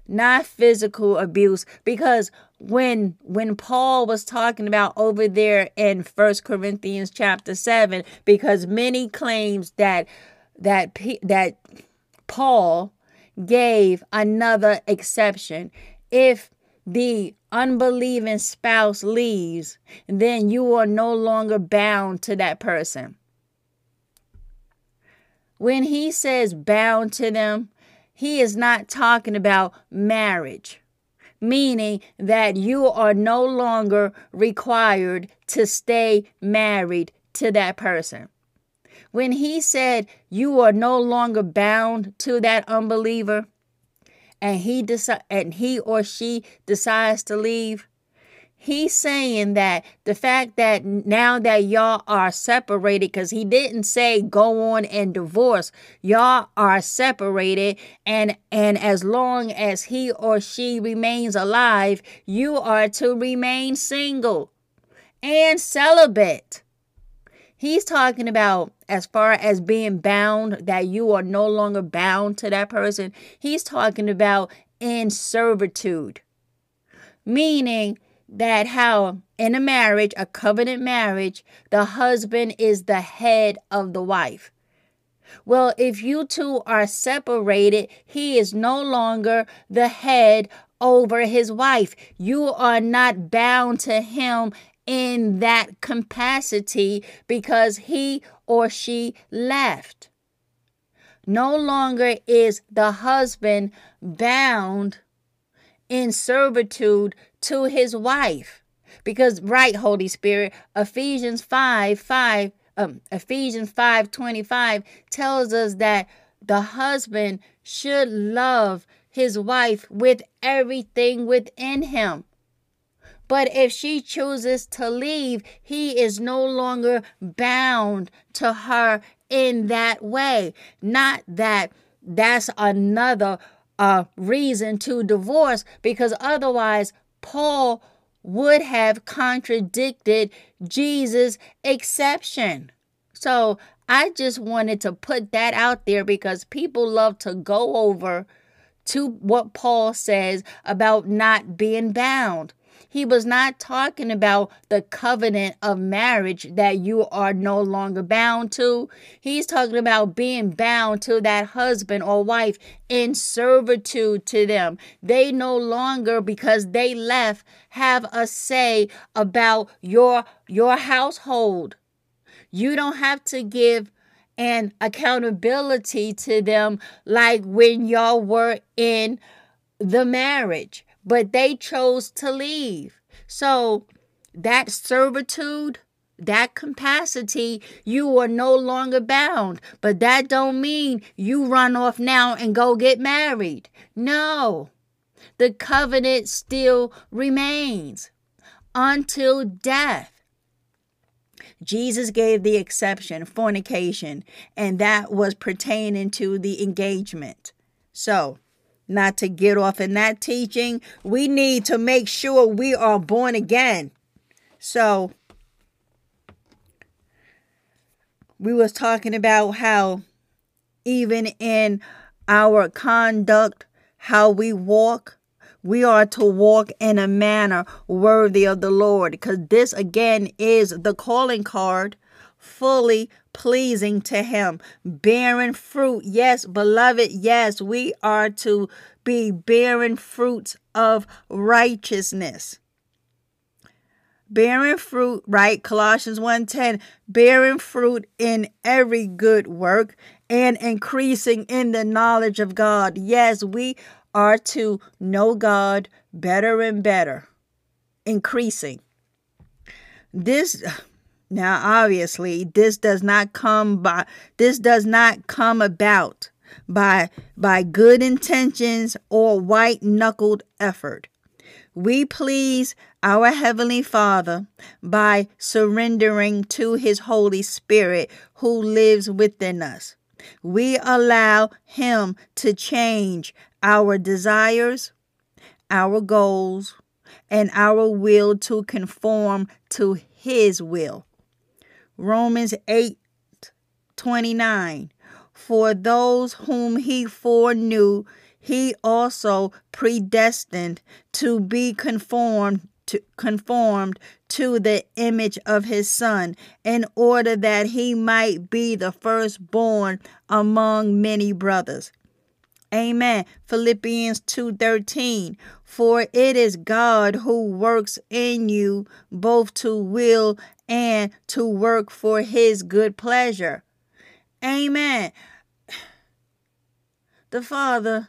not physical abuse because when when Paul was talking about over there in First Corinthians chapter 7 because many claims that that that Paul gave another exception. If the unbelieving spouse leaves, then you are no longer bound to that person. When he says bound to them, he is not talking about marriage, meaning that you are no longer required to stay married to that person. When he said you are no longer bound to that unbeliever and he decide and he or she decides to leave, he's saying that the fact that now that y'all are separated because he didn't say go on and divorce y'all are separated and and as long as he or she remains alive you are to remain single and celibate He's talking about as far as being bound, that you are no longer bound to that person. He's talking about in servitude, meaning that how in a marriage, a covenant marriage, the husband is the head of the wife. Well, if you two are separated, he is no longer the head over his wife. You are not bound to him in that capacity because he or she left. No longer is the husband bound in servitude to his wife. Because right, Holy Spirit, Ephesians 5 5, um, Ephesians 5 25 tells us that the husband should love his wife with everything within him. But if she chooses to leave, he is no longer bound to her in that way. Not that that's another uh, reason to divorce, because otherwise, Paul would have contradicted Jesus' exception. So I just wanted to put that out there because people love to go over to what Paul says about not being bound. He was not talking about the covenant of marriage that you are no longer bound to. He's talking about being bound to that husband or wife in servitude to them. They no longer, because they left, have a say about your your household. You don't have to give an accountability to them like when y'all were in the marriage but they chose to leave. So that servitude, that capacity, you are no longer bound. But that don't mean you run off now and go get married. No. The covenant still remains until death. Jesus gave the exception, fornication, and that was pertaining to the engagement. So, not to get off in that teaching. We need to make sure we are born again. So we was talking about how even in our conduct, how we walk, we are to walk in a manner worthy of the Lord because this again is the calling card fully pleasing to Him, bearing fruit. Yes, beloved, yes, we are to be bearing fruits of righteousness. Bearing fruit, right? Colossians 1:10, bearing fruit in every good work and increasing in the knowledge of God. Yes, we are to know God better and better, increasing. This now, obviously, this does not come by this does not come about by by good intentions or white-knuckled effort. We please our heavenly Father by surrendering to his Holy Spirit who lives within us. We allow him to change our desires, our goals, and our will to conform to his will. Romans 8 29. For those whom he foreknew, he also predestined to be conformed to conformed to the image of his son in order that he might be the firstborn among many brothers Amen. Philippians 2:13 For it is God who works in you both to will and to work for his good pleasure. Amen. The Father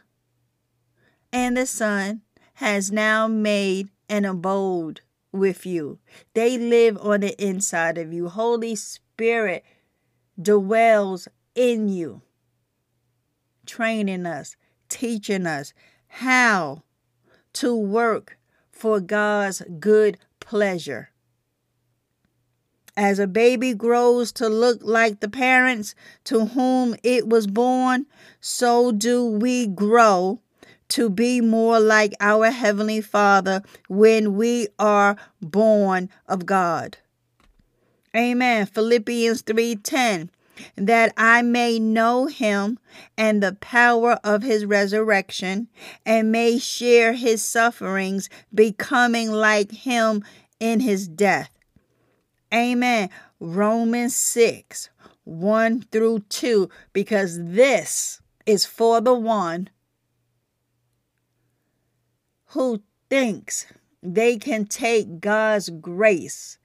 and the Son has now made an abode with you. They live on the inside of you. Holy Spirit dwells in you training us, teaching us how to work for God's good pleasure. As a baby grows to look like the parents to whom it was born, so do we grow to be more like our Heavenly Father when we are born of God. Amen. Philippians 3:10 that I may know him and the power of his resurrection, and may share his sufferings, becoming like him in his death. Amen. Romans 6 1 through 2, because this is for the one who thinks they can take God's grace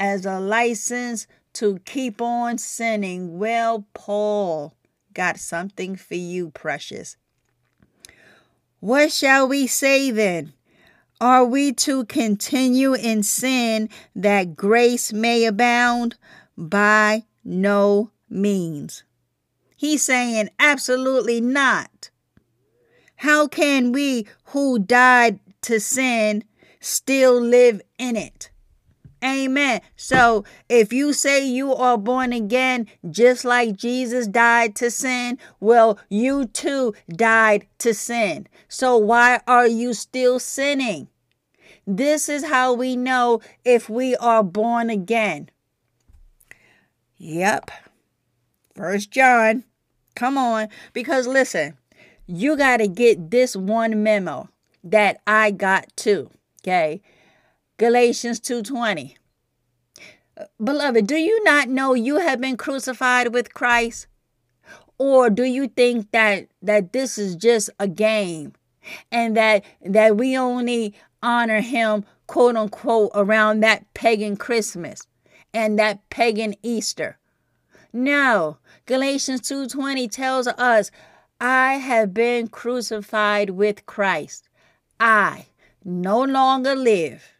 as a license to keep on sinning. Well, Paul got something for you, precious. What shall we say then? Are we to continue in sin that grace may abound? By no means. He's saying absolutely not. How can we who died to sin still live in it? Amen. So if you say you are born again, just like Jesus died to sin, well, you too died to sin. So why are you still sinning? This is how we know if we are born again. Yep. First John. Come on. Because listen, you got to get this one memo that I got too. Okay. Galatians 2:20. Uh, beloved, do you not know you have been crucified with Christ? Or do you think that that this is just a game and that that we only honor him quote unquote around that pagan Christmas and that pagan Easter? No. Galatians 2:20 tells us, "I have been crucified with Christ. I no longer live.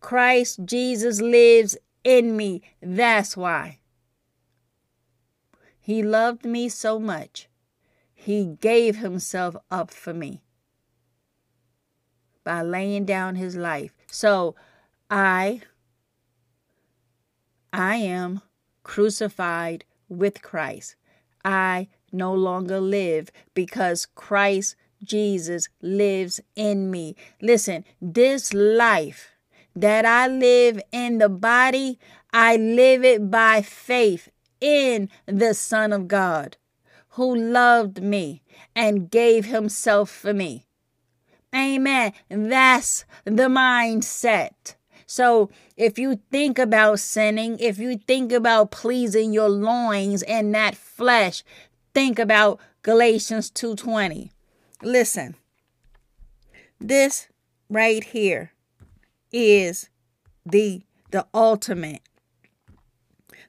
Christ Jesus lives in me. That's why. He loved me so much. He gave himself up for me by laying down his life. So I I am crucified with Christ. I no longer live because Christ Jesus lives in me. Listen, this life that I live in the body, I live it by faith in the Son of God who loved me and gave himself for me. Amen. That's the mindset. So if you think about sinning, if you think about pleasing your loins and that flesh, think about Galatians 2:20. Listen. This right here is the the ultimate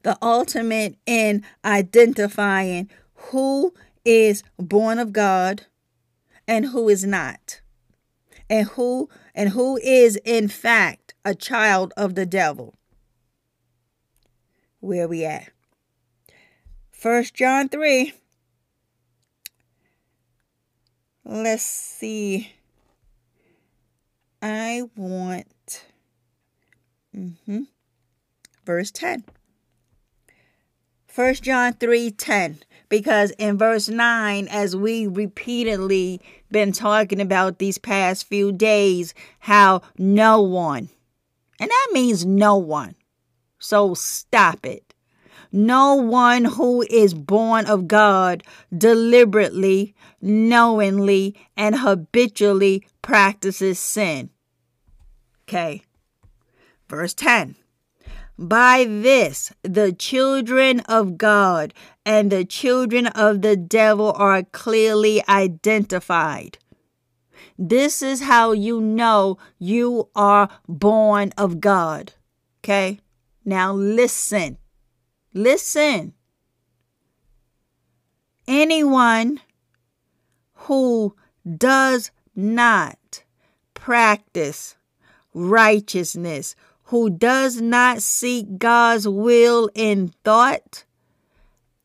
the ultimate in identifying who is born of God and who is not and who and who is in fact a child of the devil where we at first john 3 let's see i want Mm-hmm. Verse 10. 1 John 3 10. Because in verse 9, as we repeatedly been talking about these past few days, how no one, and that means no one. So stop it. No one who is born of God deliberately, knowingly, and habitually practices sin. Okay. Verse 10 By this the children of God and the children of the devil are clearly identified. This is how you know you are born of God. Okay? Now listen. Listen. Anyone who does not practice righteousness who does not seek God's will in thought,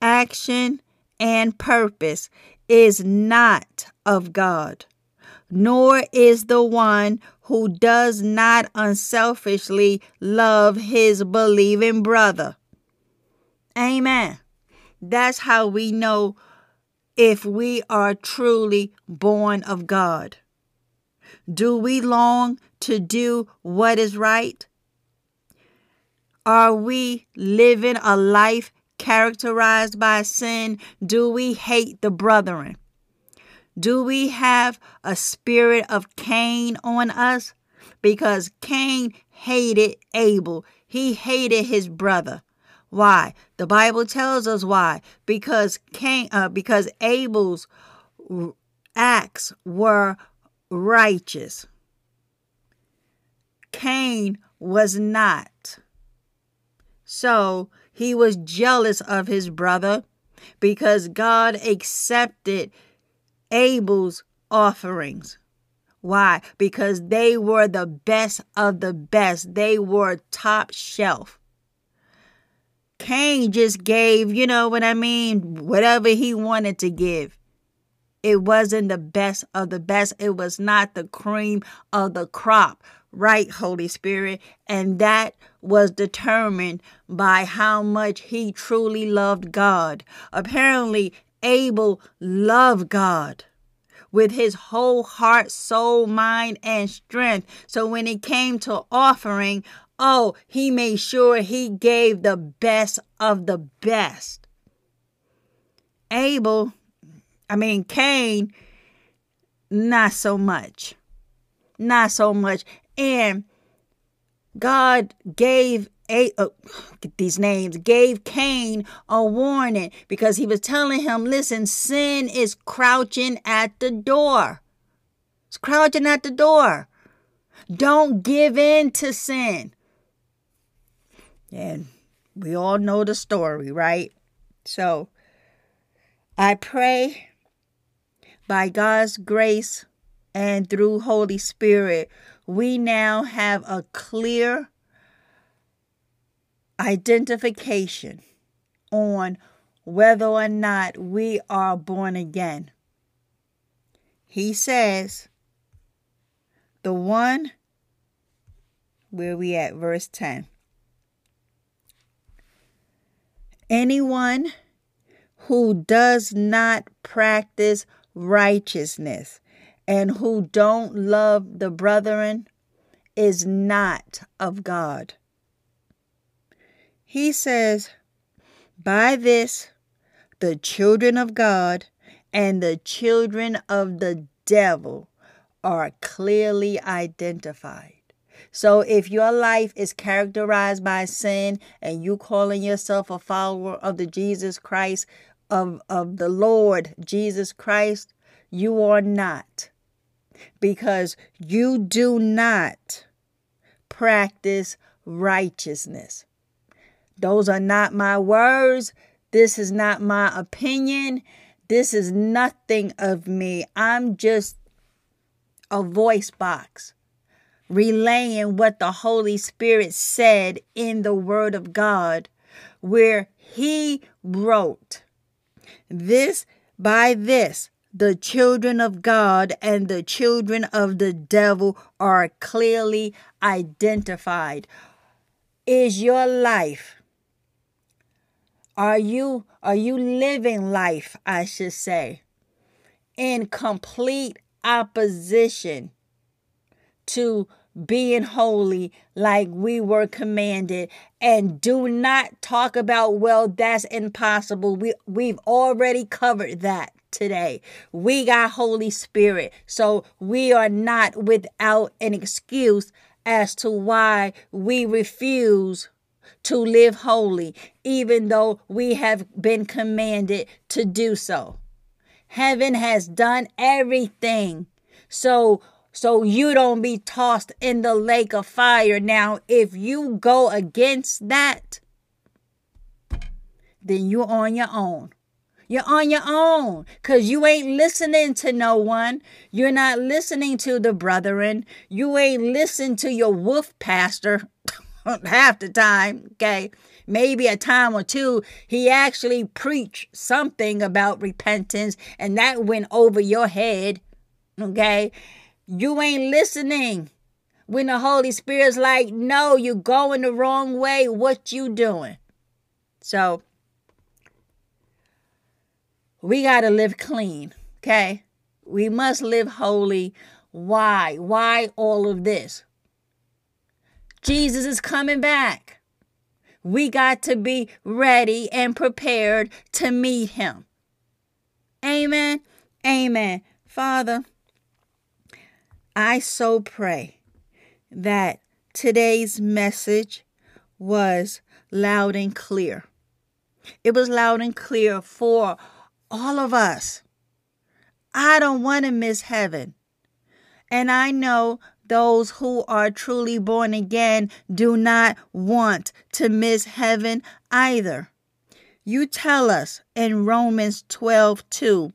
action, and purpose is not of God, nor is the one who does not unselfishly love his believing brother. Amen. That's how we know if we are truly born of God. Do we long to do what is right? Are we living a life characterized by sin? Do we hate the brethren? Do we have a spirit of Cain on us? Because Cain hated Abel, he hated his brother. Why? The Bible tells us why. Because Cain, uh, because Abel's acts were righteous. Cain was not. So he was jealous of his brother because God accepted Abel's offerings. Why? Because they were the best of the best. They were top shelf. Cain just gave, you know what I mean, whatever he wanted to give. It wasn't the best of the best. It was not the cream of the crop, right, Holy Spirit? And that was determined by how much he truly loved God. Apparently, Abel loved God with his whole heart, soul, mind, and strength. So when it came to offering, oh, he made sure he gave the best of the best. Abel, I mean, Cain, not so much. Not so much. And God gave a, uh, these names, gave Cain a warning because he was telling him, listen, sin is crouching at the door. It's crouching at the door. Don't give in to sin. And we all know the story, right? So I pray by God's grace and through Holy Spirit, we now have a clear identification on whether or not we are born again. He says, the one, where we at, verse 10. Anyone who does not practice righteousness and who don't love the brethren is not of God. He says, By this the children of God and the children of the devil are clearly identified. So if your life is characterized by sin and you calling yourself a follower of the Jesus Christ of, of the Lord Jesus Christ, you are not. Because you do not practice righteousness. Those are not my words. This is not my opinion. This is nothing of me. I'm just a voice box relaying what the Holy Spirit said in the Word of God, where He wrote, This by this, the children of God and the children of the devil are clearly identified. Is your life are you are you living life, I should say, in complete opposition to being holy like we were commanded? And do not talk about well that's impossible. We we've already covered that today we got holy spirit so we are not without an excuse as to why we refuse to live holy, even though we have been commanded to do so. Heaven has done everything. So so you don't be tossed in the lake of fire. Now, if you go against that, then you're on your own. You're on your own because you ain't listening to no one. You're not listening to the brethren. You ain't listening to your wolf pastor. half the time, okay? Maybe a time or two, he actually preached something about repentance and that went over your head, okay? You ain't listening when the Holy Spirit's like, no, you're going the wrong way. What you doing? So, we got to live clean, okay? We must live holy. Why? Why all of this? Jesus is coming back. We got to be ready and prepared to meet him. Amen. Amen. Father, I so pray that today's message was loud and clear. It was loud and clear for all of us. I don't want to miss heaven. And I know those who are truly born again do not want to miss heaven either. You tell us in Romans 12 2,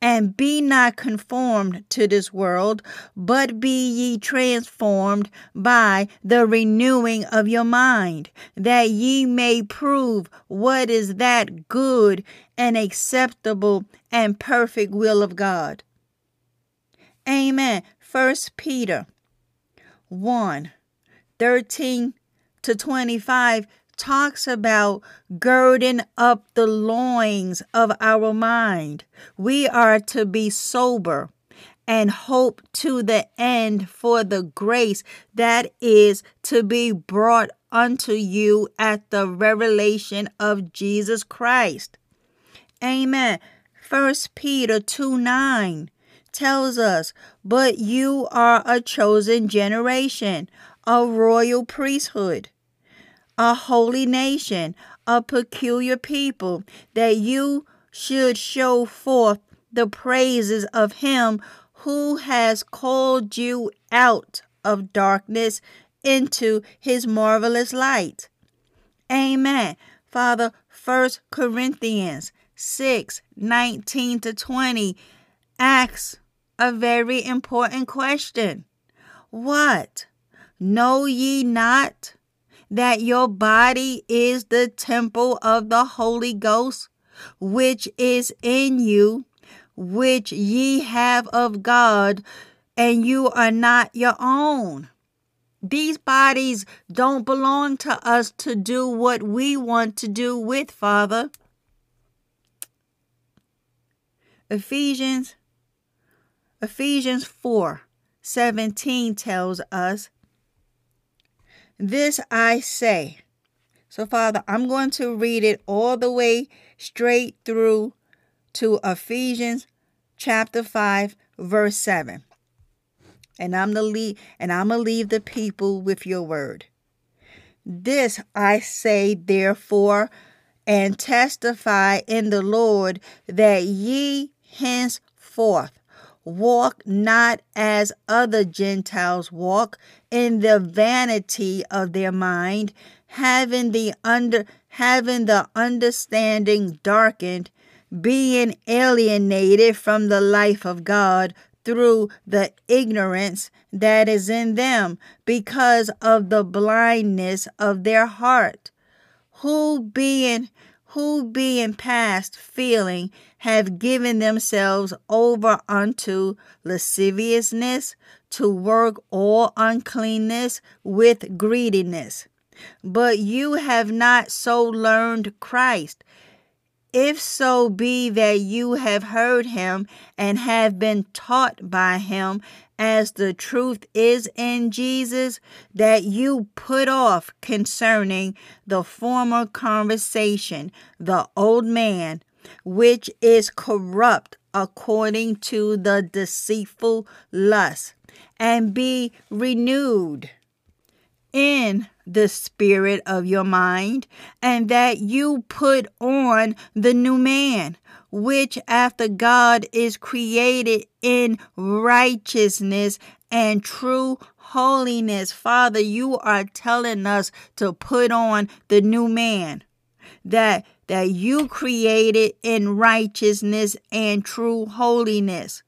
and be not conformed to this world, but be ye transformed by the renewing of your mind, that ye may prove what is that good and acceptable and perfect will of God. Amen. First Peter 1 13 to 25 talks about girding up the loins of our mind. We are to be sober and hope to the end for the grace that is to be brought unto you at the revelation of Jesus Christ. Amen. First Peter 2 9 tells us, But you are a chosen generation, a royal priesthood a holy nation, a peculiar people, that you should show forth the praises of him who has called you out of darkness into his marvelous light. Amen. Father, First Corinthians 6 19 to 20 asks a very important question. What? Know ye not that your body is the temple of the Holy Ghost, which is in you, which ye have of God, and you are not your own. These bodies don't belong to us to do what we want to do with, Father. Ephesians Ephesians 4 17 tells us this I say. So, Father, I'm going to read it all the way straight through to Ephesians chapter 5, verse 7. And I'm the lead, and I'm gonna leave the people with your word. This I say therefore, and testify in the Lord that ye henceforth walk not as other Gentiles walk in the vanity of their mind, having the under having the understanding darkened, being alienated from the life of God through the ignorance that is in them because of the blindness of their heart, who being who being past feeling have given themselves over unto lasciviousness to work all uncleanness with greediness. But you have not so learned Christ. If so be that you have heard him and have been taught by him, as the truth is in Jesus, that you put off concerning the former conversation, the old man, which is corrupt according to the deceitful lust, and be renewed in the spirit of your mind, and that you put on the new man, which after God is created in righteousness and true holiness. Father, you are telling us to put on the new man that that you created in righteousness and true holiness.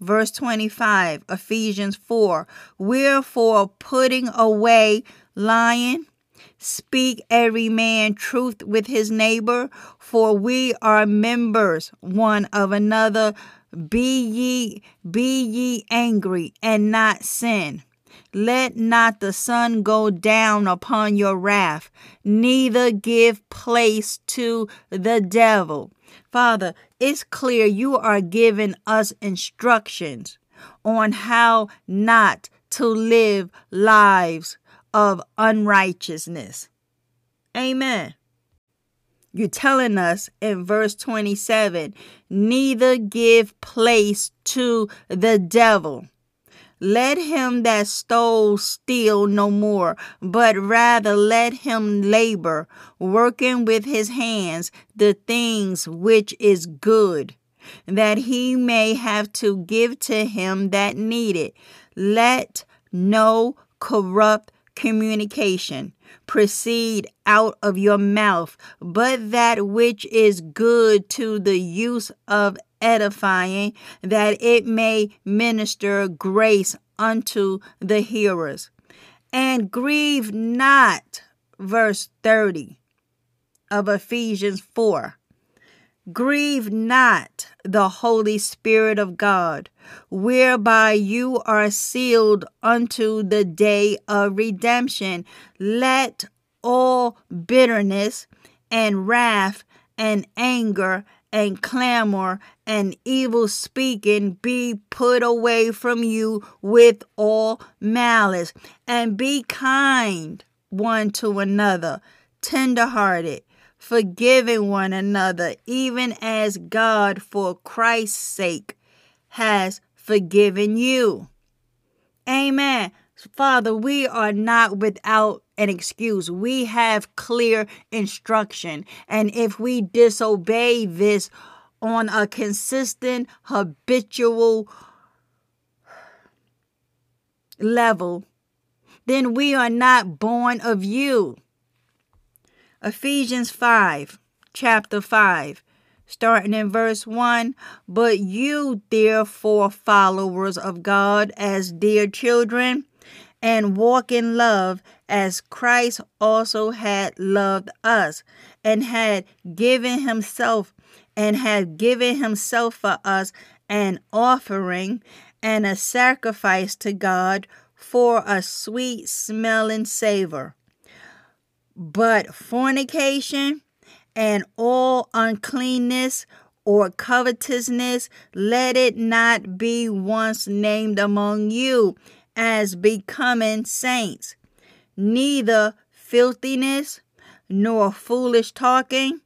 Verse 25, Ephesians 4. Wherefore, putting away lying, speak every man truth with his neighbor, for we are members one of another. Be ye, be ye angry and not sin. Let not the sun go down upon your wrath, neither give place to the devil. Father, it's clear you are giving us instructions on how not to live lives of unrighteousness. Amen. You're telling us in verse 27 neither give place to the devil. Let him that stole steal no more, but rather let him labor, working with his hands the things which is good, that he may have to give to him that need it. Let no corrupt communication proceed out of your mouth, but that which is good to the use of edifying, that it may minister grace unto the hearers. And grieve not, verse 30 of Ephesians 4 Grieve not the Holy Spirit of God, whereby you are sealed unto the day of redemption. Let all bitterness and wrath and anger and clamor and evil speaking be put away from you with all malice, and be kind one to another, tenderhearted forgiving one another, even as God, for Christ's sake, has forgiven you. Amen. Father, we are not without an excuse. We have clear instruction. And if we disobey this on a consistent, habitual level, then we are not born of you. Ephesians 5, chapter 5, starting in verse 1. But you, therefore, followers of God, as dear children, and walk in love as Christ also had loved us and had given himself and had given himself for us an offering and a sacrifice to God for a sweet smelling savor. But fornication and all uncleanness or covetousness, let it not be once named among you as becoming saints, neither filthiness, nor foolish talking,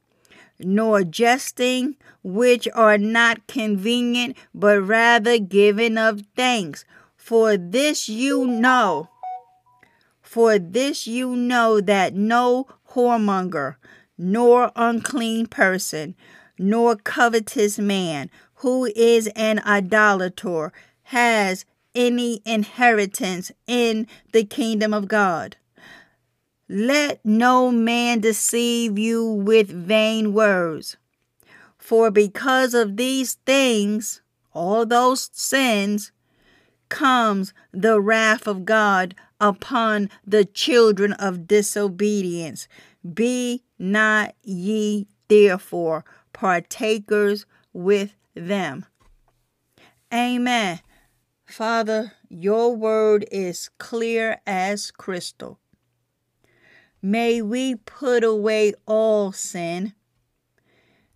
nor jesting, which are not convenient, but rather giving of thanks. For this you know for this you know that no whoremonger, nor unclean person, nor covetous man, who is an idolater, has any inheritance in the kingdom of God. Let no man deceive you with vain words. For because of these things, all those sins, comes the wrath of God upon the children of disobedience. Be not ye therefore partakers with them. Amen. Father, your word is clear as crystal. May we put away all sin.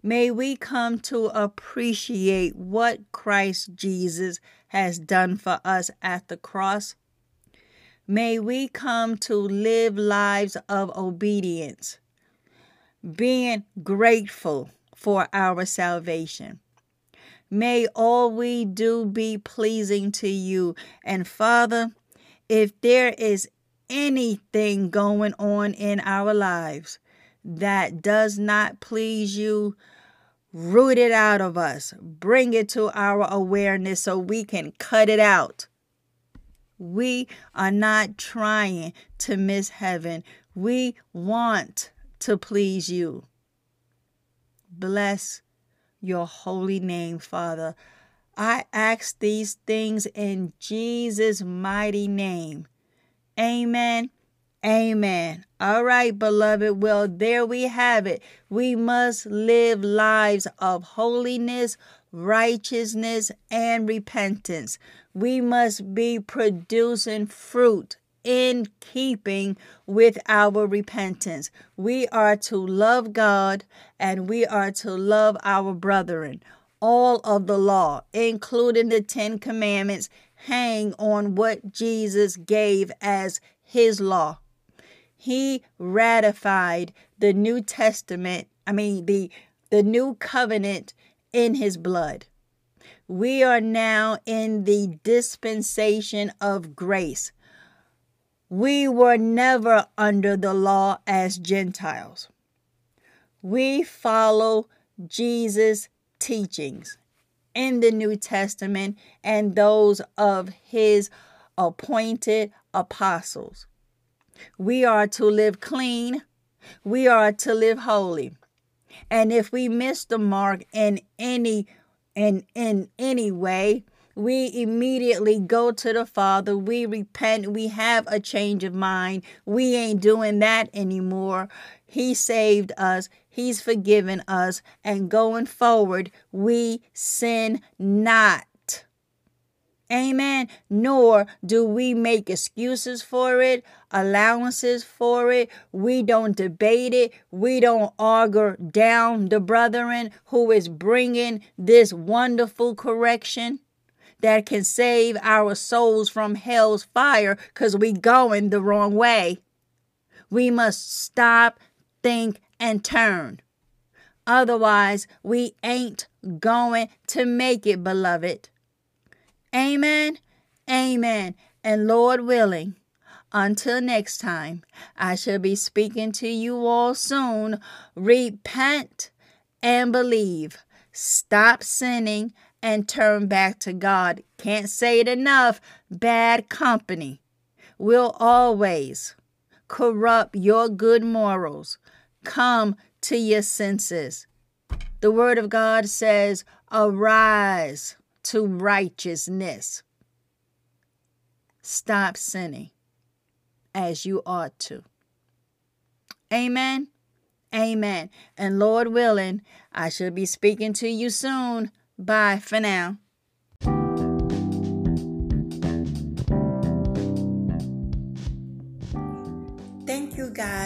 May we come to appreciate what Christ Jesus has done for us at the cross. May we come to live lives of obedience, being grateful for our salvation. May all we do be pleasing to you. And Father, if there is anything going on in our lives that does not please you, root it out of us. Bring it to our awareness so we can cut it out we are not trying to miss heaven. We want to please you. Bless your holy name, Father. I ask these things in Jesus' mighty name. Amen. Amen. All right, beloved. Well, there we have it. We must live lives of holiness, righteousness, and repentance. We must be producing fruit in keeping with our repentance. We are to love God and we are to love our brethren. All of the law, including the Ten Commandments, hang on what Jesus gave as his law. He ratified the New Testament, I mean the the new covenant in his blood. We are now in the dispensation of grace. We were never under the law as Gentiles. We follow Jesus' teachings in the New Testament and those of his appointed apostles. We are to live clean. We are to live holy. And if we miss the mark in any in in any way, we immediately go to the Father. We repent. We have a change of mind. We ain't doing that anymore. He saved us. He's forgiven us. And going forward, we sin not. Amen. Nor do we make excuses for it, allowances for it. We don't debate it. We don't argue down the brethren who is bringing this wonderful correction that can save our souls from hell's fire because we going the wrong way. We must stop, think, and turn. Otherwise, we ain't going to make it, beloved. Amen. Amen. And Lord willing, until next time, I shall be speaking to you all soon. Repent and believe. Stop sinning and turn back to God. Can't say it enough. Bad company will always corrupt your good morals. Come to your senses. The Word of God says, Arise to righteousness. Stop sinning as you ought to. Amen. Amen. And Lord willing, I shall be speaking to you soon. Bye for now.